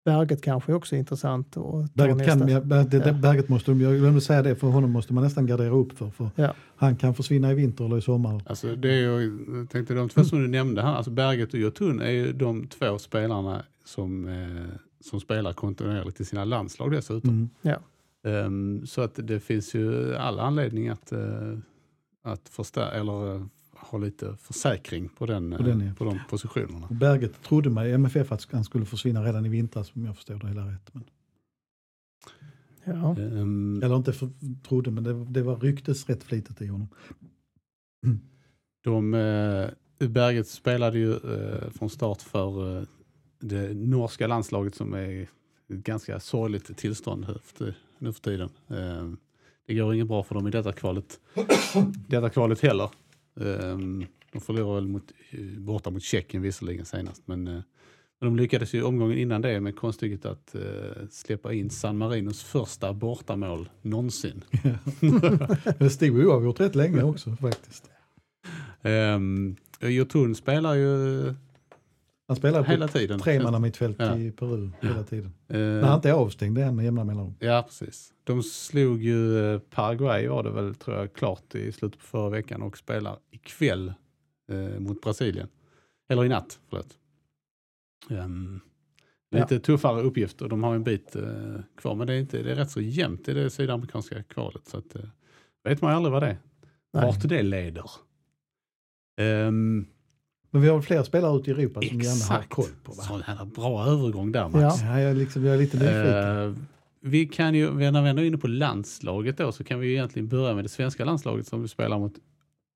Berget kanske också är intressant. ta Berget, kan, nästa- ja, Berget, det- Ja. Berget måste, de- jag glömde säga det, för honom måste man nästan gardera upp för. för Ja. Han kan försvinna i vinter eller i sommar. Alltså det är ju, jag tänkte de två som du nämnde här, alltså Berget och Jotun är ju de två spelarna som, eh, som spelar kontinuerligt i sina landslag dessutom. Mm. Ja. Ehm, så att det finns ju all anledning att, uh, att förstärka, eller eh, ha lite försäkring på, den, På den, eh, ja. på de positionerna. Och Berget trodde mig i MFF att han skulle försvinna redan i vintras om jag förstår det hela rätt. Men, Ja. Ehm, eller inte för, trodde, men det, det var ryktes rätt flitigt i honom. De, eh, Berget spelade ju eh, från start för eh, det norska landslaget som är ett ganska sorgligt tillstånd efter, nu för tiden. Eh, det går inget bra för dem i detta kvalet, [COUGHS] detta kvalet heller. Eh, de förlorade väl mot, borta mot Tjeckien visserligen senast, men, eh, men de lyckades ju omgången innan det med konststycket att eh, släppa in San Marinos första bortamål någonsin. [LAUGHS] det stod oavgjort rätt länge också faktiskt. Um, Jotun spelar ju Han spelar på hela tiden. tre mittfält Ja. i Peru hela tiden. Eh, När han inte är avstängd, det är med jämna mellanrum. Ja, precis. De slog ju eh, Paraguay var det väl, tror jag, klart i slutet på förra veckan och spelar ikväll eh, mot Brasilien. Eller i natt, förlåt. Um, lite tuffare uppgift och de har en bit eh, kvar, men det är, inte, det är rätt så jämnt i det sydamerikanska kvalet. Så att, eh, vet man aldrig vad det är. Vart det leder. Ehm, Men vi har fler spelare ute i Europa som gärna har exakt. koll på. Va? Sån här bra övergång där, Max. Ja. Ja, jag, liksom, jag är lite nyfiken. Eh, vi kan ju, när vi ändå är inne på landslaget då, så kan vi ju egentligen börja med det svenska landslaget som vi spelar mot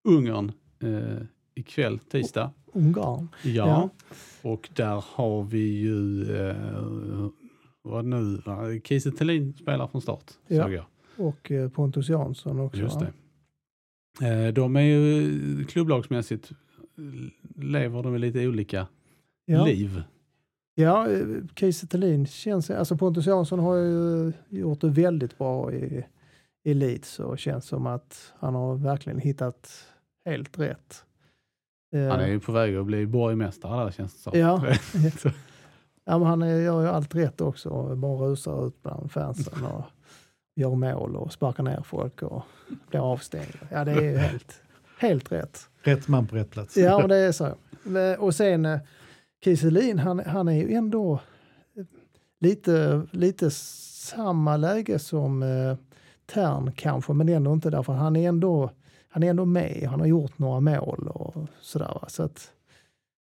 Ungern eh, ikväll, tisdag. Ungarn. Ja. Ja. Och där har vi ju, eh, vad nu? Kiese Thelin spelar från start, Ja. såg jag. Och Pontus Jansson också. Just det. Eh, de är ju klubplagsmässigt, eh, lever de lite olika Ja. liv. Ja, eh, Kiese Thelin känns, alltså Pontus Jansson har ju gjort det väldigt bra i, i Leeds och känns som att han har verkligen hittat helt rätt. Eh, Han är ju på väg att bli borgmästare där känns det som. Ja. [LAUGHS] [LAUGHS] ja, men han är, gör ju allt rätt också, bara rusar ut bland fansen och gör mål och sparkar ner folk och blir avstängd. Ja, det är ju [LAUGHS] helt, helt rätt. Rätt man på rätt plats. Ja, men det är så. [LAUGHS] Och sen eh, Kiselin, han, han är ju ändå eh, lite, lite samma läge som eh, Tern kanske, men ändå inte därför han är ändå, han är ändå med. Han har gjort några mål och sådär. Va? Så att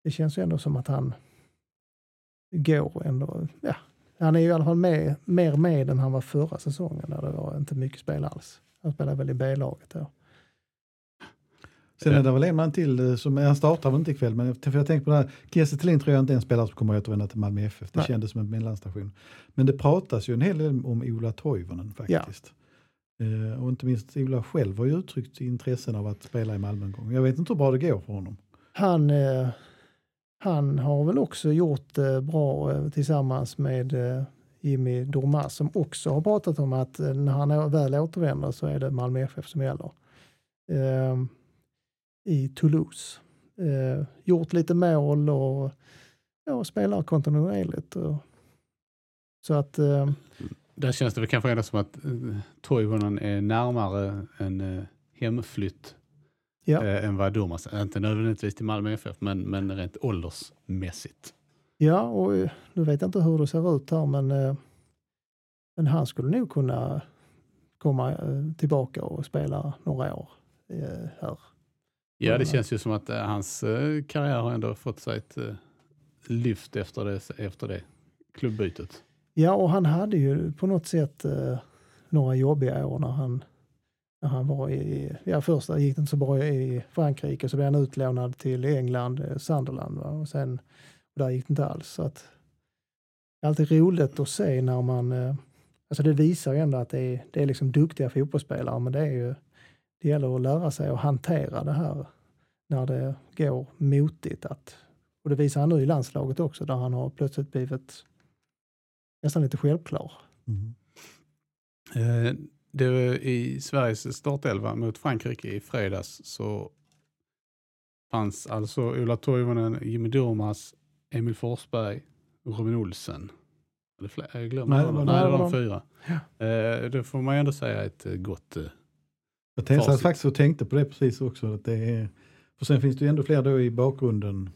det känns ju ändå som att han går ändå, ja. Han är ju i alla fall med, mer med än han var förra säsongen där det var inte mycket spel alls. Han spelade väl i B-laget då. Sen är det väl en man till, eh, som, han startar väl inte ikväll, men för jag tänker på det här, Kiese Thelin tror jag inte är en spelare som kommer att återvända till Malmö FF. Det Nej. kändes som en mellanstation. Men det pratas ju en hel del om Ola Toivonen faktiskt. Eh, och inte minst Ola själv har ju uttryckt intressen av att spela i Malmö en gång. Jag vet inte hur bra det går för honom. Han, eh, han har väl också gjort det bra eh, tillsammans med eh, Jimmy Dormas som också har pratat om att eh, när han väl återvänder så är det Malmö FF som gäller. Eh, I Toulouse. Eh, gjort lite mål och ja, spelar kontinuerligt. Och, så att eh, Där känns det väl kanske ändå som att uh, Toivonen är närmare en uh, hemflytt ja, eh, än vad Durmaz är. Inte nödvändigtvis till Malmö FF, men, men rent åldersmässigt. ja, och eh, nu vet jag inte hur det ser ut här men, eh, men han skulle nog kunna komma eh, tillbaka och spela några år eh, här. Ja, det Ja. känns ju som att uh, hans uh, karriär har ändå fått sig ett uh, lyft efter det, efter det klubbytet. Ja, och han hade ju på något sätt eh, några jobbiga år när han, när han var i, ja först gick det inte så bra i Frankrike så blev han utlånad till England, eh, Sunderland va? och sen och där gick det inte alls. Så att, det är alltid roligt att se när man, eh, alltså det visar ju ändå att det är, det är liksom duktiga fotbollsspelare men det är ju, det gäller att lära sig att hantera det här när det går motigt. Att, och det visar han nu i landslaget också där han har plötsligt blivit nästan lite självklar. Mm. Eh, det, I Sveriges startelva mot Frankrike i fredags så fanns alltså Ola Toivonen, Jimmy Durmaz, Emil Forsberg och Robin Olsen. Eller fler, jag glömmer Nej, det var- Nej, det det var var de fyra. Eh, det får man ju ändå säga ett eh, gott... Jag tänkte faktiskt och tänkte på det precis också. Att det är, för sen finns det ju ändå fler då i bakgrunden.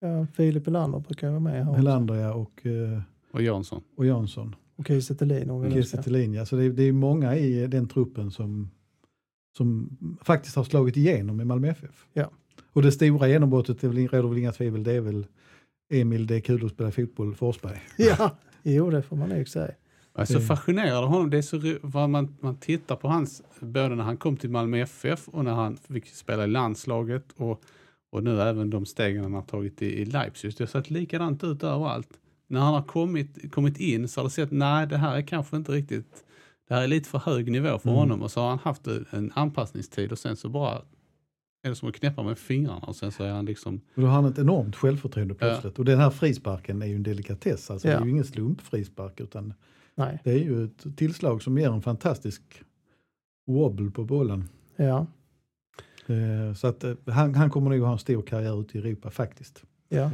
Ja, Filip Helander brukar vara med här. Helander ja, och, eh, och Jansson. och Jansson. Och Kiese Thelin. Kiese Thelin, ja. Så det, är- det är många i den truppen som, som faktiskt har slagit igenom i Malmö FF. Ja. Och det stora genombrottet, det råder väl inga tvivel, det är väl Emil, det är kul att spela fotboll, Forsberg. Ja, jo det får man nog säga. Jag är så Det- fascinerad av honom. Det är så, vad man, man tittar på hans, både när han kom till Malmö FF och när han fick spela i landslaget och, och nu även de stegen han har tagit i, i Leipzig. Det har sett likadant ut överallt. När han har kommit, kommit in så har det sett, nej det här är kanske inte riktigt, det här är lite för hög nivå för Mm. honom och så har han haft en anpassningstid och sen så bara är det som att knäppa med fingrarna och sen så är han liksom, Och då har han ett enormt självförtroende plötsligt. Och den här frisparken är ju en delikatess. Alltså Det Ja. är ju ingen slumpfrispark utan Nej, det är ju ett tillslag som ger en fantastisk wobble på bollen. ja, Eh, Så att eh, han, han kommer nog ha en stor karriär ute i Europa faktiskt. ja.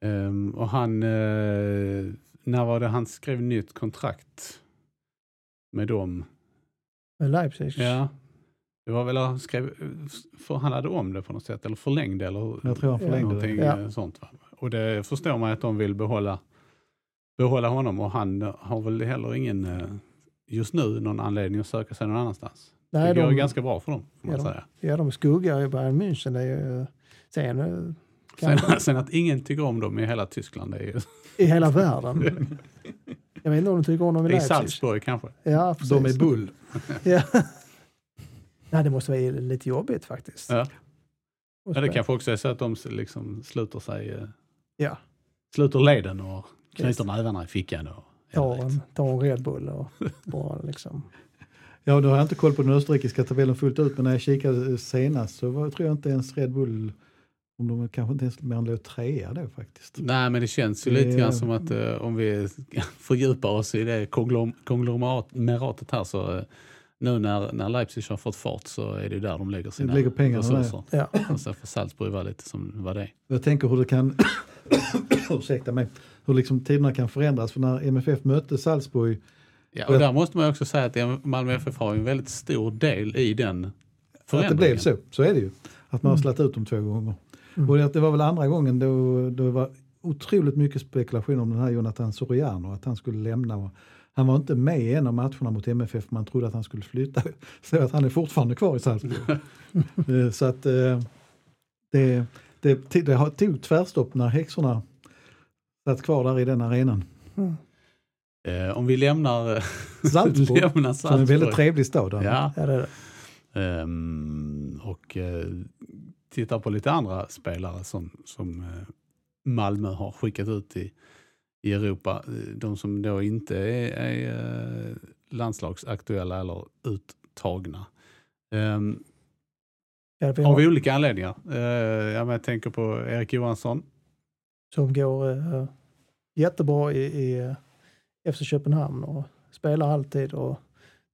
Ehm, och han, eh, när var det han skrev nytt kontrakt med dem? Med Leipzig. Ja. Det var väl han skrev, förhandlade om det på något sätt eller förlängde eller Jag tror han förlängde någonting det. Ja. sånt. Va? Och det förstår man att de vill behålla, behålla honom och han har väl heller ingen, eh, just nu, någon anledning att söka sig någon annanstans. Nej, det går de, ganska bra för dem, får man Ja, de- säga. ja, de skuggar ju Bayern München. Det är ju, sen eh, Sen, [LAUGHS] sen att ingen tycker om dem i hela Tyskland, det är ju i hela världen. Jag vet inte om de tycker om dem i i Leipzig. Salzburg kanske. Ja, precis. De är bull. [LAUGHS] Ja. Nej, det måste vara lite jobbigt faktiskt. Ja. Ja, det kanske också är så att de liksom sluter sig, eh, Ja. sluter leden och. Knyter nävarna i fickan. Och, Ta en, ta en Red Bull och [LAUGHS] bara liksom. Ja, nu har jag inte koll på den österrikiska tabellen fullt ut, men när jag kikade senast så var, tror jag inte ens Red Bull, om de kanske inte ens mer än låg trea då faktiskt. Nej, men det känns ju Det- lite grann som att eh, om vi [LAUGHS] fördjupar oss i det konglom- konglomeratet här så eh, nu när, när Leipzig har fått fart så är det ju där de lägger sina lägger pengarna resurser. Ja. Och sen får Salzburg vara lite som vad det är. Jag tänker hur det kan, [COUGHS] ursäkta mig, hur liksom tiderna kan förändras. För när MFF mötte Salzburg, Ja, och där måste man också säga att Malmö FF har ju en väldigt stor del i den för att det förändringen. blev så, så är det ju. Att man har slagit ut dem två gånger. Mm. Och det, det var väl andra gången då, då det var otroligt mycket spekulation om den här Jonathan Soriano, att han skulle lämna. Han var inte med i en av matcherna mot MFF, man trodde att han skulle flytta. [LAUGHS] Så att han är fortfarande kvar i Salzburg. [LAUGHS] Eh, så att eh, det, det, det har- tog tvärstopp när häxorna satt kvar där i den arenan. Eh, om vi lämnar, [LAUGHS] Salzburg, lämnar som är en väldigt Salzburg. trevlig stad. Ja, Ja, det det. Ehm, och eh, tittar på lite andra spelare som, som eh, Malmö har skickat ut i, i Europa. Eh, De som då inte är, är eh, landslagsaktuella eller uttagna. Vi av olika anledningar. Uh, jag tänker på Erik Johansson. Som går eh, jättebra i, i eh, FC Köpenhamn och spelar alltid och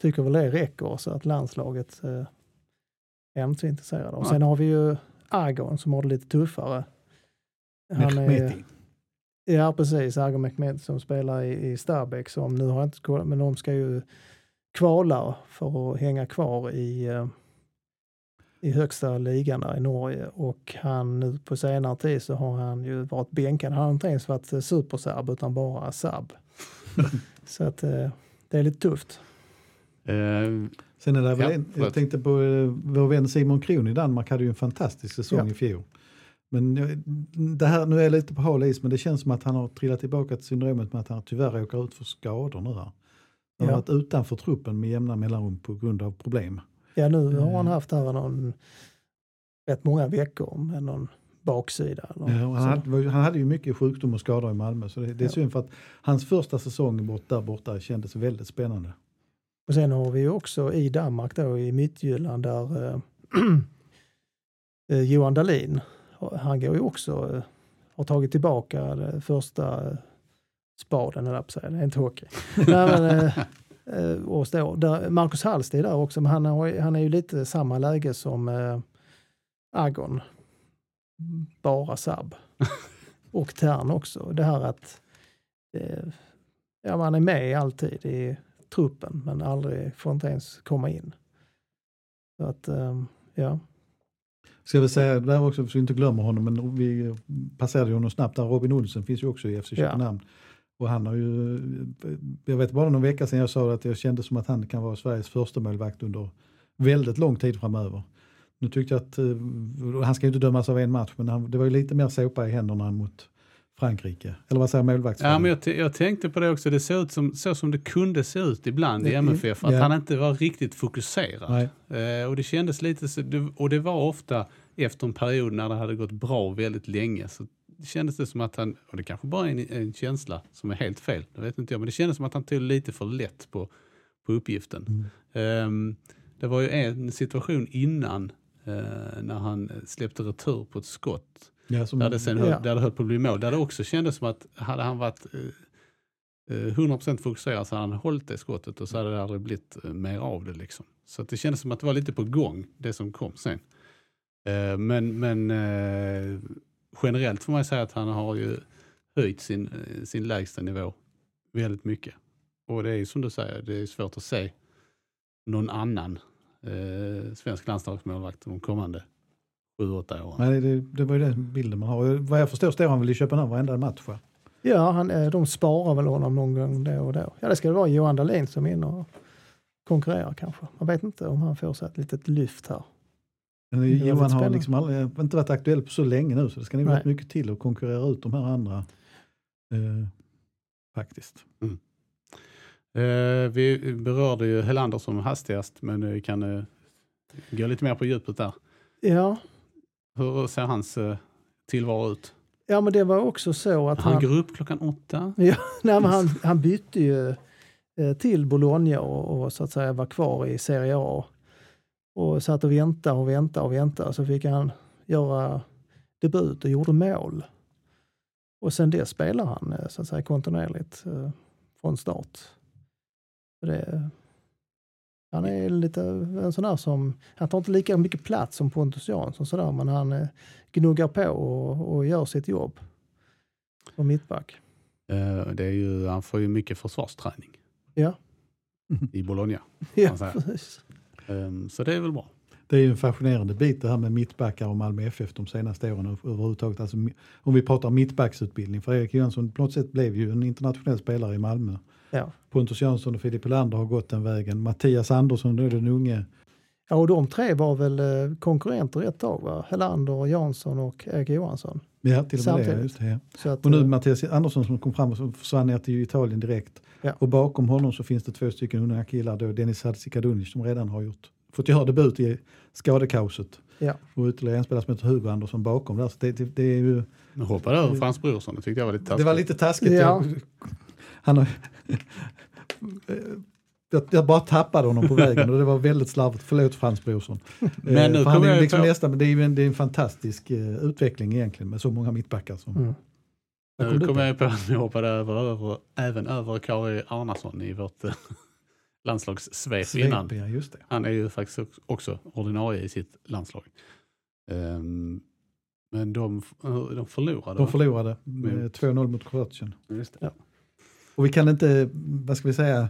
tycker väl det räcker så att landslaget eh, är inte så intresserade. Och sen har vi ju Argon som har det lite tuffare. Han är, Mehmeti. ja precis, Argon Mehmet som spelar i, i Stabæk som nu har jag inte kollat, men de ska ju kvala för att hänga kvar i eh, i högsta ligan där i Norge och han nu på senare tid så har han ju varit bänkad. Han har inte ens varit eh, superserb utan bara serb. [LAUGHS] så att eh, det är lite tufft. Eh, Sen är det väl Ja, en, förlåt. jag tänkte på vår vän Simon Kron i Danmark hade ju en fantastisk säsong Ja. i fjol. Men det här, nu är jag lite på hal is, men det känns som att han har trillat tillbaka till syndromet med att han tyvärr råkar ut för skador nu här. Han har Ja. varit utanför truppen med jämna mellanrum på grund av problem. Ja nu har han Mm. haft här någon, rätt många veckor med någon baksida. Ja, han, hade, han hade ju mycket sjukdom och skador i Malmö, så det, det är Ja. synd för att hans första säsong bort, där borta kändes väldigt spännande. Och sen har vi ju också i Danmark då i Midtjylland där eh, [CLEARS THROAT] eh, Johan Dahlin, han går ju också, eh, har tagit tillbaka det första eh, spaden, eller på säga, det är inte hockey. [LAUGHS] Nej, men, Eh, och står. Där, Marcus Hallst är där också, men han, har, han är ju lite samma läge som eh, Agon. Bara Sab. [LAUGHS] och Tern också. Det här att eh, ja, man är med alltid i truppen men aldrig får inte ens komma in. Så att, eh, ja. Ska vi säga där också, så vi inte glömmer honom, men vi passerade honom snabbt där. Robin Olsen finns ju också i FC Köpenhamn. Ja. Och han har ju, jag vet bara någon vecka sedan jag sa att jag kände som att han kan vara Sveriges första målvakt under väldigt lång tid framöver. Nu tyckte jag att, eh, han ska ju inte dömas av en match, men han, det var ju lite mer såpa i händerna mot Frankrike. Eller vad säger målvaktsfallet? Ja, men jag, jag, tänkte på det också, det ser ut som, så som det kunde se ut ibland i MFF, att ja. han inte var riktigt fokuserad. Eh, och det kändes lite så, och det var ofta efter en period när det hade gått bra väldigt länge. Så kändes det som att han, och det kanske bara är en, en känsla som är helt fel, det vet inte jag, men det kändes som att han tog lite för lätt på, på uppgiften. Mm. Um, det var ju en situation innan uh, när han släppte retur på ett skott. Ja, som, där, det sen ja. höll, där det höll på att bli mål. Där det också kändes som att hade han varit uh, 100% fokuserad så hade han hållit det skottet och så hade det aldrig blivit mer av det. Liksom. Så det kändes som att det var lite på gång, det som kom sen. Men men generellt får man säga att han har ju höjt sin, eh, sin lägsta nivå väldigt mycket. Och det är ju som du säger, det är svårt att se någon annan eh, svensk landslagsmålvakt de kommande sju, åtta åren. Nej, det, det var ju den bilden man har. Vad jag förstår står han väl i Köpenhamn varenda match? Va? Ja, han, eh, de sparar väl honom någon gång då och då. Ja, det ska vara Johan Dahlin som är inne och konkurrerar kanske. Man vet inte om han får sig ett litet lyft här. Men Johan har liksom aldrig, inte varit aktuell på så länge nu så det ska nog rätt mycket till att konkurrera ut de här andra. Eh, faktiskt. Mm. Eh, vi berörde ju Helander som hastigast men vi kan eh, gå lite mer på djupet där. Ja. Hur ser hans eh, tillvaro ut? Ja men det var också så att han... Han går upp klockan åtta. [LAUGHS] Ja, nej, men han, han bytte ju eh, till Bologna och, och så att säga var kvar i Serie A och satt och väntade och väntade och väntade. Så fick han göra debut och gjorde mål. Och sen det spelar han eh, så att säga kontinuerligt eh, från start. Det, han är lite en sån där som, han tar inte lika mycket plats som Pontus Jansson sådär, men han eh, gnuggar på och, och gör sitt jobb. Som mittback. Det är ju, han får ju mycket försvarsträning. Ja. I Bologna. [LAUGHS] Ja, precis. Ehm, så det är väl bra. Det är ju en fascinerande bit det här med mittbackar och Malmö FF de senaste åren överhuvudtaget. Alltså, om vi pratar mittbacksutbildning, för Erik Jönsson på något sätt blev ju en internationell spelare i Malmö. Ja. Pontus Jönsson och Filip Helander har gått den vägen. Mattias Andersson, då är den unge. Ja, och de tre var väl eh, konkurrenter ett tag, va? Helander, Jansson och Erik Johansson. Ja, till och med det. Just det ja. Att, och nu eh, Mattias Andersson som kom fram och försvann ner till Italien direkt. Ja. Och bakom honom så finns det två stycken unga killar, då Dennis Hadzikadunic som redan har gjort, fått göra debut i skadekaoset. Ja. Och ytterligare en spelare som heter Hugo Andersson bakom där. Så det, det, det är ju... Nu hoppade över Frans Brorsson, det tyckte jag var lite taskigt. Det var lite taskigt. Ja. Han har, [LAUGHS] jag, jag, bara tappade honom på vägen och det var väldigt slarvigt. Förlåt Frans Brorsson. [LAUGHS] Men nu eh, han är liksom på... nästa, men det är ju en, det är en fantastisk uh, utveckling egentligen med så många mittbackar. Som, mm. Nu kommer jag på att vi hoppade över, över, även över Kari Arnason i vårt eh, [LAUGHS] landslagssvep innan. Ja. Han är ju faktiskt också ordinarie i sitt landslag. Um, men de, de förlorade. De förlorade med 2-0 mot Kroatien. Ja. Och vi kan inte, vad ska vi säga,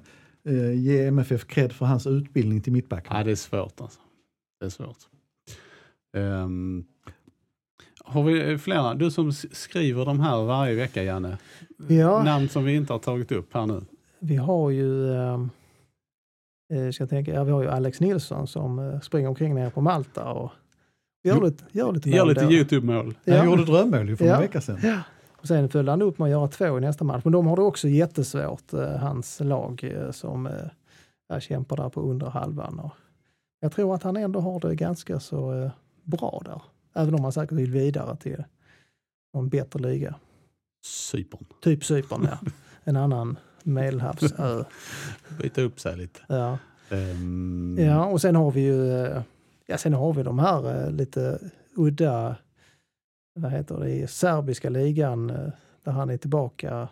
eh, ge MFF cred för hans utbildning till mittback. Ja, det är svårt alltså. Det är svårt. Um, har vi flera? Du som skriver de här varje vecka, Janne. Ja. Namn som vi inte har tagit upp här nu. Vi har ju eh, ska tänka, ja, vi har ju Alex Nilsson som eh, springer omkring nere på Malta och gör lite, gör lite. Gör lite Youtube-mål. Ja. Han gjorde drömmål för ja. en vecka sedan. Ja. Sen följde han upp med att göra två i nästa match. Men de har det också jättesvårt, eh, hans lag eh, som eh, kämpar där på under halvan. Och jag tror att han ändå har det ganska så bra där. Även om han säkert vill vidare till någon bättre liga. Cypern. Typ Cypern, ja. [LAUGHS] En annan medelhavsö. [LAUGHS] Byta upp sig lite. Ja. Um... ja, och sen har vi ju ja, sen har vi de här lite udda, vad heter det, i serbiska ligan där han är tillbaka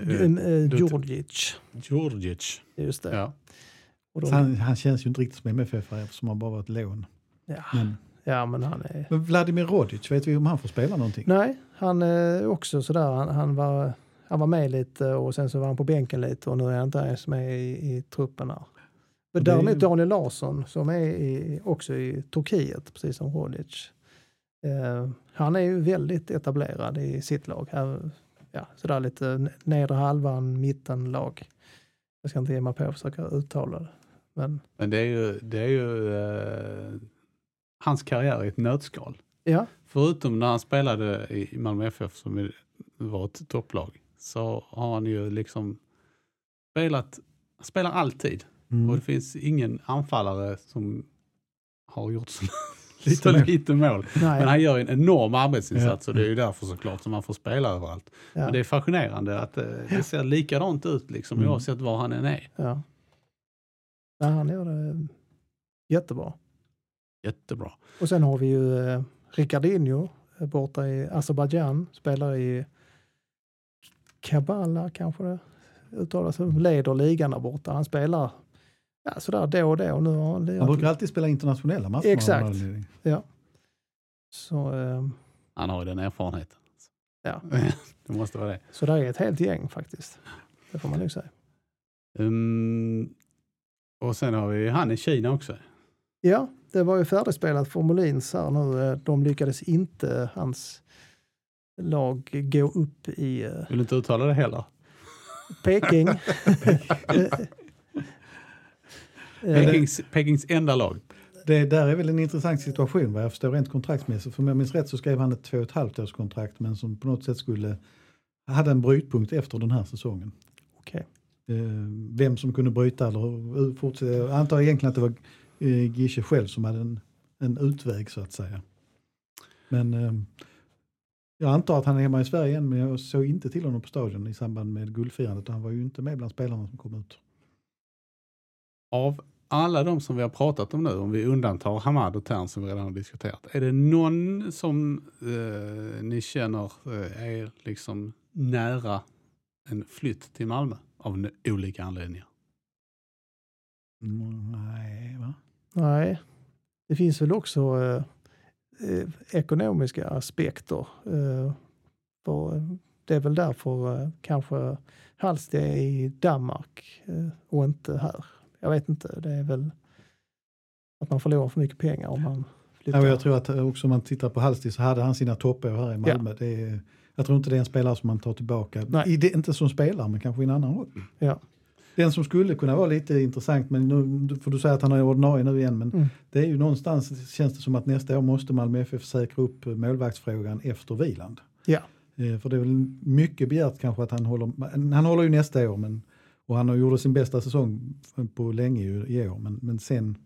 Eh, du- Djurdjic, Djurdjic. just det. Ja. De, han, han känns ju inte riktigt som MFF eftersom han bara var ett lån. ja, Men, ja, men han är... men Vladimir Rodic, vet vi om han får spela någonting? Nej, han är också sådär. Han, han, var, han var med lite och sen så var han på bänken lite och nu är han inte ens med i, i truppen här. Men Det är ju- däremot Daniel Larsson som är i, också i Turkiet, precis som Rodic. Eh, han är ju väldigt etablerad i sitt lag. Här, ja, sådär lite nedre halvan, mittenlag. Jag ska inte ge mig på att försöka uttala det. Men Men det är ju, det är ju eh, hans karriär i ett nötskal. ja, Förutom när han spelade i Malmö FF som var ett topplag så har han ju liksom spelat, spelar alltid. Mm. Och det finns ingen anfallare som har gjort så, Lite mål. lite mål. nej. Men han gör en enorm arbetsinsats Ja. och det är ju därför såklart som han får spela överallt. ja, Men det är fascinerande att eh, det ser likadant ut liksom Mm. oavsett var han än är. ja. ja, han gör det jättebra. Jättebra. Och sen har vi ju eh, Ricardinho eh, borta i Azerbajdzjan, spelar i Kabala kanske det uttalas, leder ligan där borta. Han spelar ja, sådär då och då. Nu har han Han brukar alltid spela internationella matcher. Exakt. anledning. Så, eh, Han har ju den erfarenheten. Ja. [LAUGHS] det måste vara det. så det är ett helt gäng faktiskt. Det får man nog säga. Um, och sen har vi han i Kina också. Ja, det var ju färdigspelat för Molins här nu. Eh, De lyckades inte, hans lag, gå upp i eh, Vill du inte uttala det heller? Peking. [LAUGHS] [LAUGHS] Pekings, Pekings enda lag. Det där är väl en intressant situation vad jag förstår rent kontraktsmässigt. För om jag minns rätt så skrev han ett två och ett halvt års kontrakt men som på något sätt skulle hade en brytpunkt efter den här säsongen. Okej. Eh, vem som kunde bryta eller fortsätta. Jag antar egentligen att det var eh, Gische själv som hade en, en utväg så att säga. Men eh, jag antar att han är hemma i Sverige igen men jag såg inte till honom på stadion i samband med guldfirandet han var ju inte med bland spelarna som kom ut. Av alla de som vi har pratat om nu, om vi undantar Hamad och Tern som vi redan har diskuterat, är det någon som eh, ni känner eh, är liksom nära en flytt till Malmö av olika anledningar? Nej, va? Nej, det finns väl också eh, eh, ekonomiska aspekter. Eh, det är väl därför eh, kanske Hallsted är i Danmark eh, och inte här. Jag vet inte, det är väl att man förlorar för mycket pengar om man flyttar. Ja, jag tror att också om man tittar på Hallstig så hade han sina toppår här i Malmö. Det är, jag tror inte det är en spelare som man tar tillbaka. Nej. I inte som spelare men kanske i en annan roll. Ja. Den som skulle kunna vara lite intressant, men nu får du säga att han är ordinarie nu igen, men Mm. det är ju någonstans känns det som att nästa år måste Malmö FF säkra upp målvaktsfrågan efter Viland. Ja. Eh, För det är väl mycket begärt kanske att han håller, han håller ju nästa år men, och han har gjort sin bästa säsong på länge i år, men, men sen,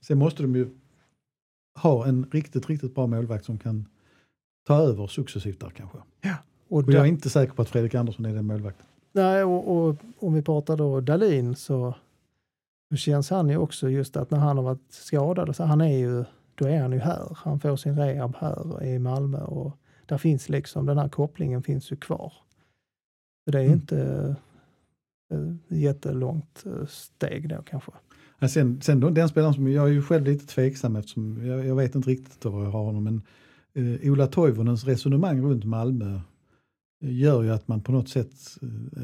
sen måste de ju ha en riktigt, riktigt bra målvakt som kan ta över successivt där kanske. och Och där- jag är inte säker på att Fredrik Andersson är den målvakten. Nej, och, och om vi pratar då Dalin så, så känns han ju också just att när han har varit skadad, så han är ju, då är han ju här. Han får sin rehab här i Malmö och där finns liksom, den här kopplingen finns ju kvar. Så det är Mm. inte Eh, jättelångt eh, steg då kanske. Ja, sen, sen den spelaren som, jag är ju själv lite tveksam eftersom jag, jag vet inte riktigt var jag har honom, men eh, Ola Toivonens resonemang runt Malmö eh, gör ju att man på något sätt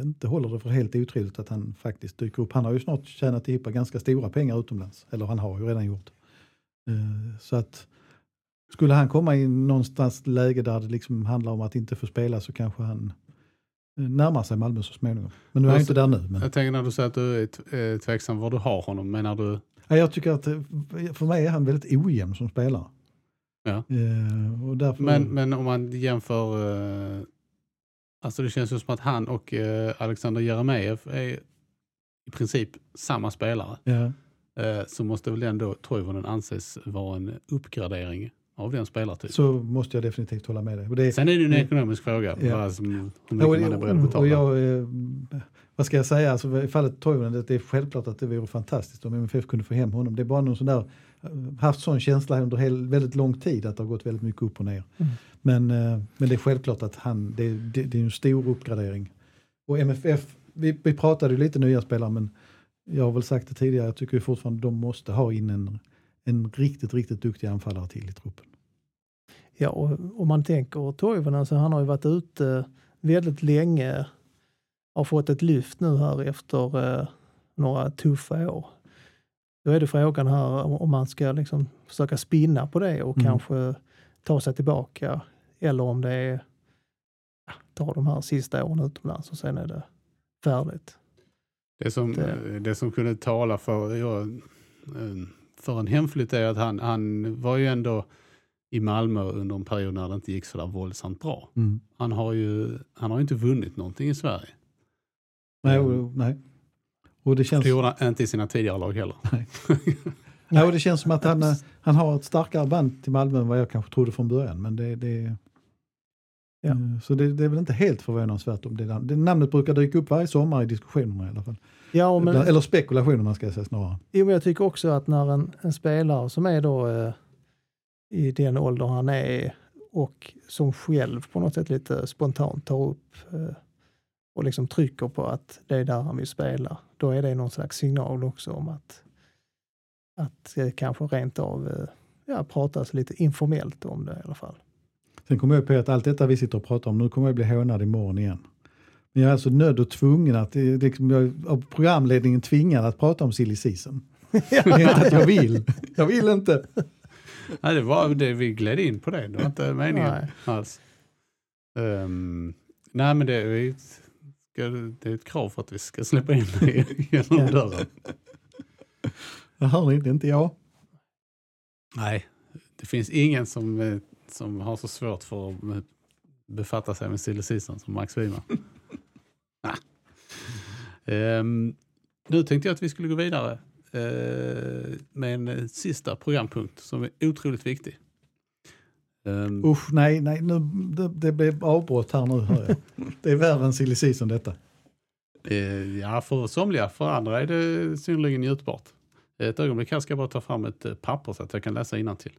inte håller det för helt otroligt att han faktiskt dyker upp. Han har ju snart tjänat ihop ganska stora pengar utomlands, eller han har ju redan gjort. Eh, så att skulle han komma i någonstans läge där det liksom handlar om att inte få spela så kanske han eh, närmar sig Malmö så småningom. Men nu är Alltså, inte där nu. Men... Jag tänker när du säger att du är eh, tveksam var du har honom, menar du? Ja, jag tycker att eh, för mig är han väldigt ojämn som spelare. Ja. Eh, och därför, Men, men om man jämför, eh, alltså det känns ju som att han och eh, Alexander Jeremejeff är i princip samma spelare. ja, så måste väl ändå Toivonen anses vara en uppgradering av den spelartypen. så måste jag definitivt hålla med dig. Och det, Sen är det ju en Mm. ekonomisk fråga, Ja. vad som, hur mycket och- man är beredd att och betala. jag, eh, vad ska jag säga, alltså, i fallet Toivonen, det det är självklart att det vore fantastiskt om MFF kunde få hem honom. Det är bara någon sån där, eh, haft sån känsla under hel, väldigt lång tid att det har gått väldigt mycket upp och ner. Mm. Men, eh, men det är självklart att han, det, det, det är en stor uppgradering Och MFF, vi, vi pratade ju lite nya spelare men jag har väl sagt det tidigare, jag tycker ju fortfarande de måste ha in en, en riktigt, riktigt duktig anfallare till i truppen. Ja, och om man tänker Toivonen så han har ju varit ute väldigt länge. Har fått ett lyft nu här efter eh, några tuffa år. Då är det frågan här om man ska liksom försöka spinna på det och Mm. kanske ta sig tillbaka. Eller om det är ja, ta de här sista åren utomlands och sen är det färdigt. Det som, Det- det som kunde tala för, ja, eh, för en hemflytt är att han, han var ju ändå i Malmö under en period när det inte gick så där våldsamt bra. Han har ju han har inte vunnit någonting i Sverige. Nej, Mm. och, nej. Och det känns, Det gjorde han inte i sina tidigare lag heller. nej, [LAUGHS] och det känns som att han, han har ett starkare band till Malmö än vad jag kanske trodde från början. Men det, det, Ja. eh, Så det, det är väl inte helt förvånansvärt om det, det namnet brukar dyka upp varje sommar i diskussionerna i alla fall. Ja, men, Eller spekulationerna ska jag säga snarare. Jo, men jag tycker också att när en, en spelare som är då eh, i den ålder han är och som själv på något sätt lite spontant tar upp eh, och liksom trycker på att det är där han vill spela, då är det någon slags signal också om att, att eh, kanske rent av eh, ja, pratas lite informellt om det i alla fall. Sen kommer jag på att allt detta vi sitter och pratar om, nu kommer jag bli hånad imorgon igen. Men jag är alltså nödd och tvungen att, det är liksom, jag, av programledningen tvingad att prata om silly season. [LAUGHS] Det är inte att jag vill. Jag vill inte. Nej, det var det vi gled in på det. Det var inte meningen Nej. alls. Ehm, nej, men det är, ett, det är ett krav för att vi ska släppa in dig [LAUGHS] genom dörren. Jag hör ni, det är inte jag. Nej, det finns ingen som, eh, som har så svårt för att eh, befatta sig med silly season som Max Wiman. [LAUGHS] Ehm, nu tänkte jag att vi skulle gå vidare eh, med en sista programpunkt som är otroligt viktig. Ehm, Usch, nej, nej, nu, det, det blev avbrott här nu hör jag. [LAUGHS] Det är värre än silly season detta. Eh, ja, för somliga, för andra är det synnerligen njutbart. Ett ögonblick här ska jag bara ta fram ett eh, papper så att jag kan läsa till.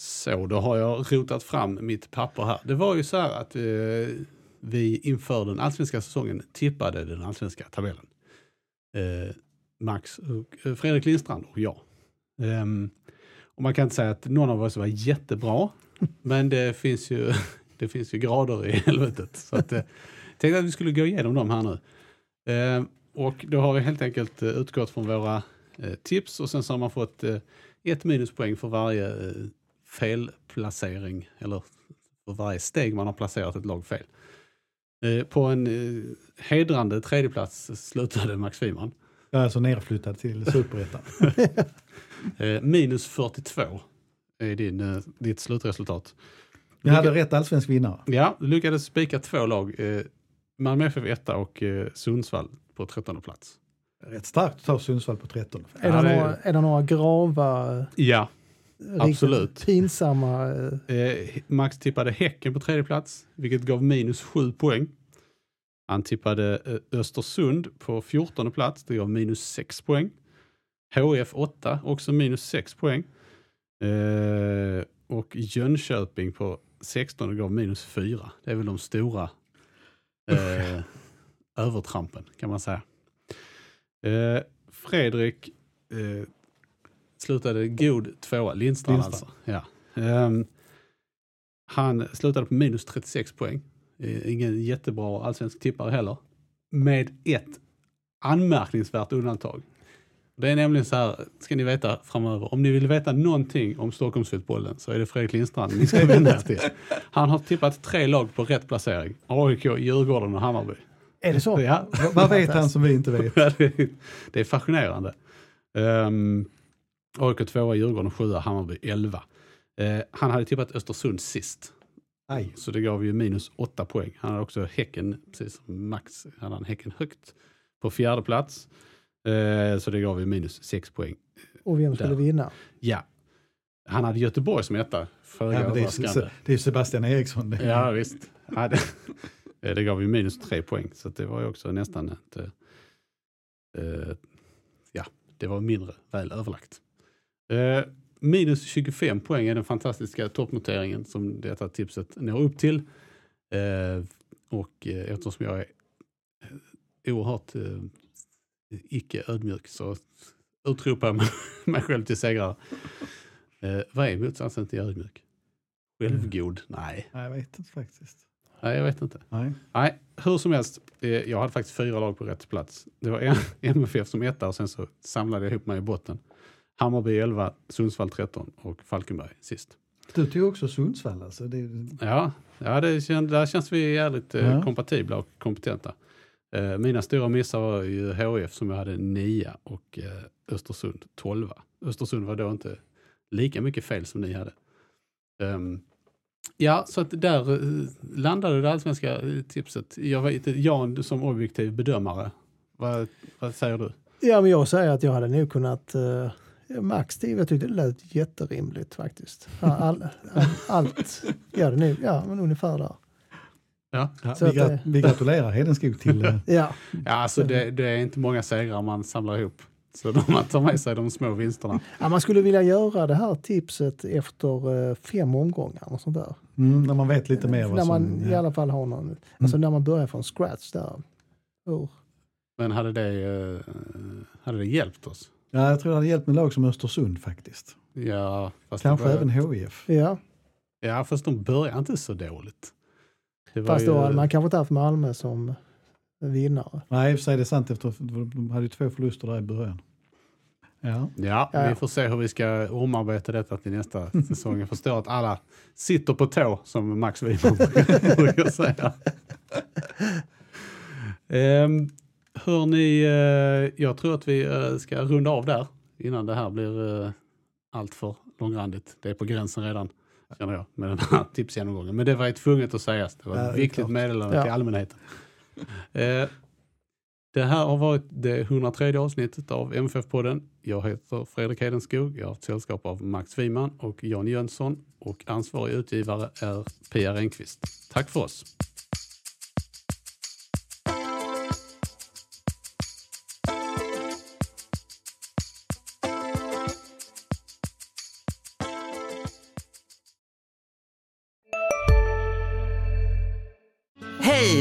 Så, då har jag rotat fram mitt papper här. Det var ju så här att eh, vi inför den allsvenska säsongen tippade den allsvenska tabellen. Eh, Max och eh, Fredrik Lindstrand och jag. Ehm, och man kan inte säga att någon av oss var jättebra, [LAUGHS] men det finns ju, [LAUGHS] det finns ju grader i helvetet. Så att, eh, tänkte att vi skulle gå igenom dem här nu. Eh, och då har vi helt enkelt eh, utgått från våra eh, tips och sen så har man fått eh, ett minuspoäng för varje eh, felplacering eller för varje steg man har placerat ett lag fel. Eh, på en eh, hedrande tredjeplats slutade Max Wiman. Jag är alltså nerflyttad till superettan. [LAUGHS] Eh, minus 42 är din, eh, ditt slutresultat. Jag hade rätt allsvensk vinnare. Ja, du lyckades spika två lag. Eh, Malmö FF 1 och eh, Sundsvall på 13 plats. Rätt starkt att ta Sundsvall på 13. Är, Ja, det några, är det några grava, Ja, Absolut. pinsamma... eh, eh, Max tippade Häcken på tredje plats, vilket gav minus 7 poäng. Han tippade eh, Östersund på 14 plats, det gav minus 6 poäng. HF 8, också minus 6 poäng. Eh, och Jönköping på 16 gav minus 4. Det är väl de stora eh, övertrampen kan man säga. Eh, Fredrik slutade god tvåa, Lindstrand, Lindstrand. alltså. Ja. Ehm, han slutade på minus 36 poäng. Eh, ingen jättebra allsvensk tippare heller. Med ett anmärkningsvärt undantag. Det är nämligen så här, ska ni veta framöver, om ni vill veta någonting om Stockholmsfotbollen så är det Fredrik Lindstrand ni ska vända er till. Han har tippat tre lag på rätt placering. AIK, Djurgården och Hammarby. Är det så? Ja, Vad- vet han som vi inte vet? [LAUGHS] Ja, det, är, det är fascinerande. Um, AIK 2, Djurgården 7, Hammarby 11. Eh, han hade tippat Östersund sist, Aj. så det gav ju minus 8 poäng. Han hade också Häcken, precis som Max, hade han Häcken högt på fjärde plats. Eh, så det gav ju minus 6 poäng. Och vem skulle Där. vinna? Ja, han hade Göteborg som etta, föga Ja, det, är, det är Sebastian Eriksson. Det. Ja, visst. Ja, det, [LAUGHS] eh, det gav ju minus tre poäng, så det var ju också nästan ett... eh, eh, ja, det var mindre väl överlagt. Eh, minus 25 poäng är den fantastiska toppnoteringen som detta tipset når upp till. Eh, och eh, eftersom jag är oerhört eh, icke ödmjuk så utropar jag mig- [LAUGHS] mig själv till segrare. Eh, vad är motsatsen till ödmjuk? Självgod? Nej. Nej, jag vet inte faktiskt. Nej, jag vet inte. Nej. Nej, hur som helst. Eh, jag hade faktiskt fyra lag på rätt plats. Det var [LAUGHS] MFF som etta och sen så samlade jag ihop mig i botten. Hammarby 11, Sundsvall 13 och Falkenberg sist. Du tog också Sundsvall alltså? Det, Ja, ja det känns, där känns vi jävligt eh, Ja. kompatibla och kompetenta. Eh, mina stora missar var ju HIF som jag hade nia och eh, Östersund 12. Östersund var då inte lika mycket fel som ni hade. Ehm, ja, så att där landade det allsvenska tipset. Jag vet inte, Jan som objektiv bedömare, vad, vad säger du? Ja, men jag säger att jag hade nog kunnat uh, max 10. Jag tyckte det lät jätterimligt faktiskt. All, all, all, allt. Ja, det nog, ja, men ungefär där. Ja, ja, vi, att gra- det- vi gratulerar Hedenskog till... eh, Ja, ja alltså det, det är inte många segrar man samlar ihop. Så de, man tar med sig de små vinsterna. ja, man skulle vilja göra det här tipset efter eh, fem omgångar och sånt där. mm, när man vet lite mer När vad man som... i Ja. Mm. alla fall har någon, alltså när man börjar från scratch där. Hur? Men hade det, eh, hade det hjälpt oss? Ja, jag tror det hade hjälpt med lag som Östersund faktiskt. Ja, fast Kanske det även började, HIF. Ja, Ja, fast de började inte så dåligt. Det var fast då ju- hade man kanske inte haft Malmö som vinnare. Nej, i och för sig det är sant efter de hade ju två förluster där i början. Ja, Ja, Ja, ja. vi får se hur vi ska omarbeta detta till nästa säsong. Jag förstår att alla sitter på tå, som Max Wiman [LAUGHS] brukar säga. um, [LAUGHS] hör ni, eh, jag tror att vi eh, ska runda av där innan det här blir uh, allt för långrandigt. Det är på gränsen redan, känner jag, med den här [LAUGHS] tipsgenomgången. Men det var ju tvunget att sägas. Det var Ja, ett är viktigt meddelande Ja. till allmänheten. Eh, det här har varit det 103 avsnittet av MFF-podden. Jag heter Fredrik Hedenskog. Jag har haft sällskap av Max Wiman och Jan Jönsson och ansvarig utgivare är Pia Renqvist. Tack för oss.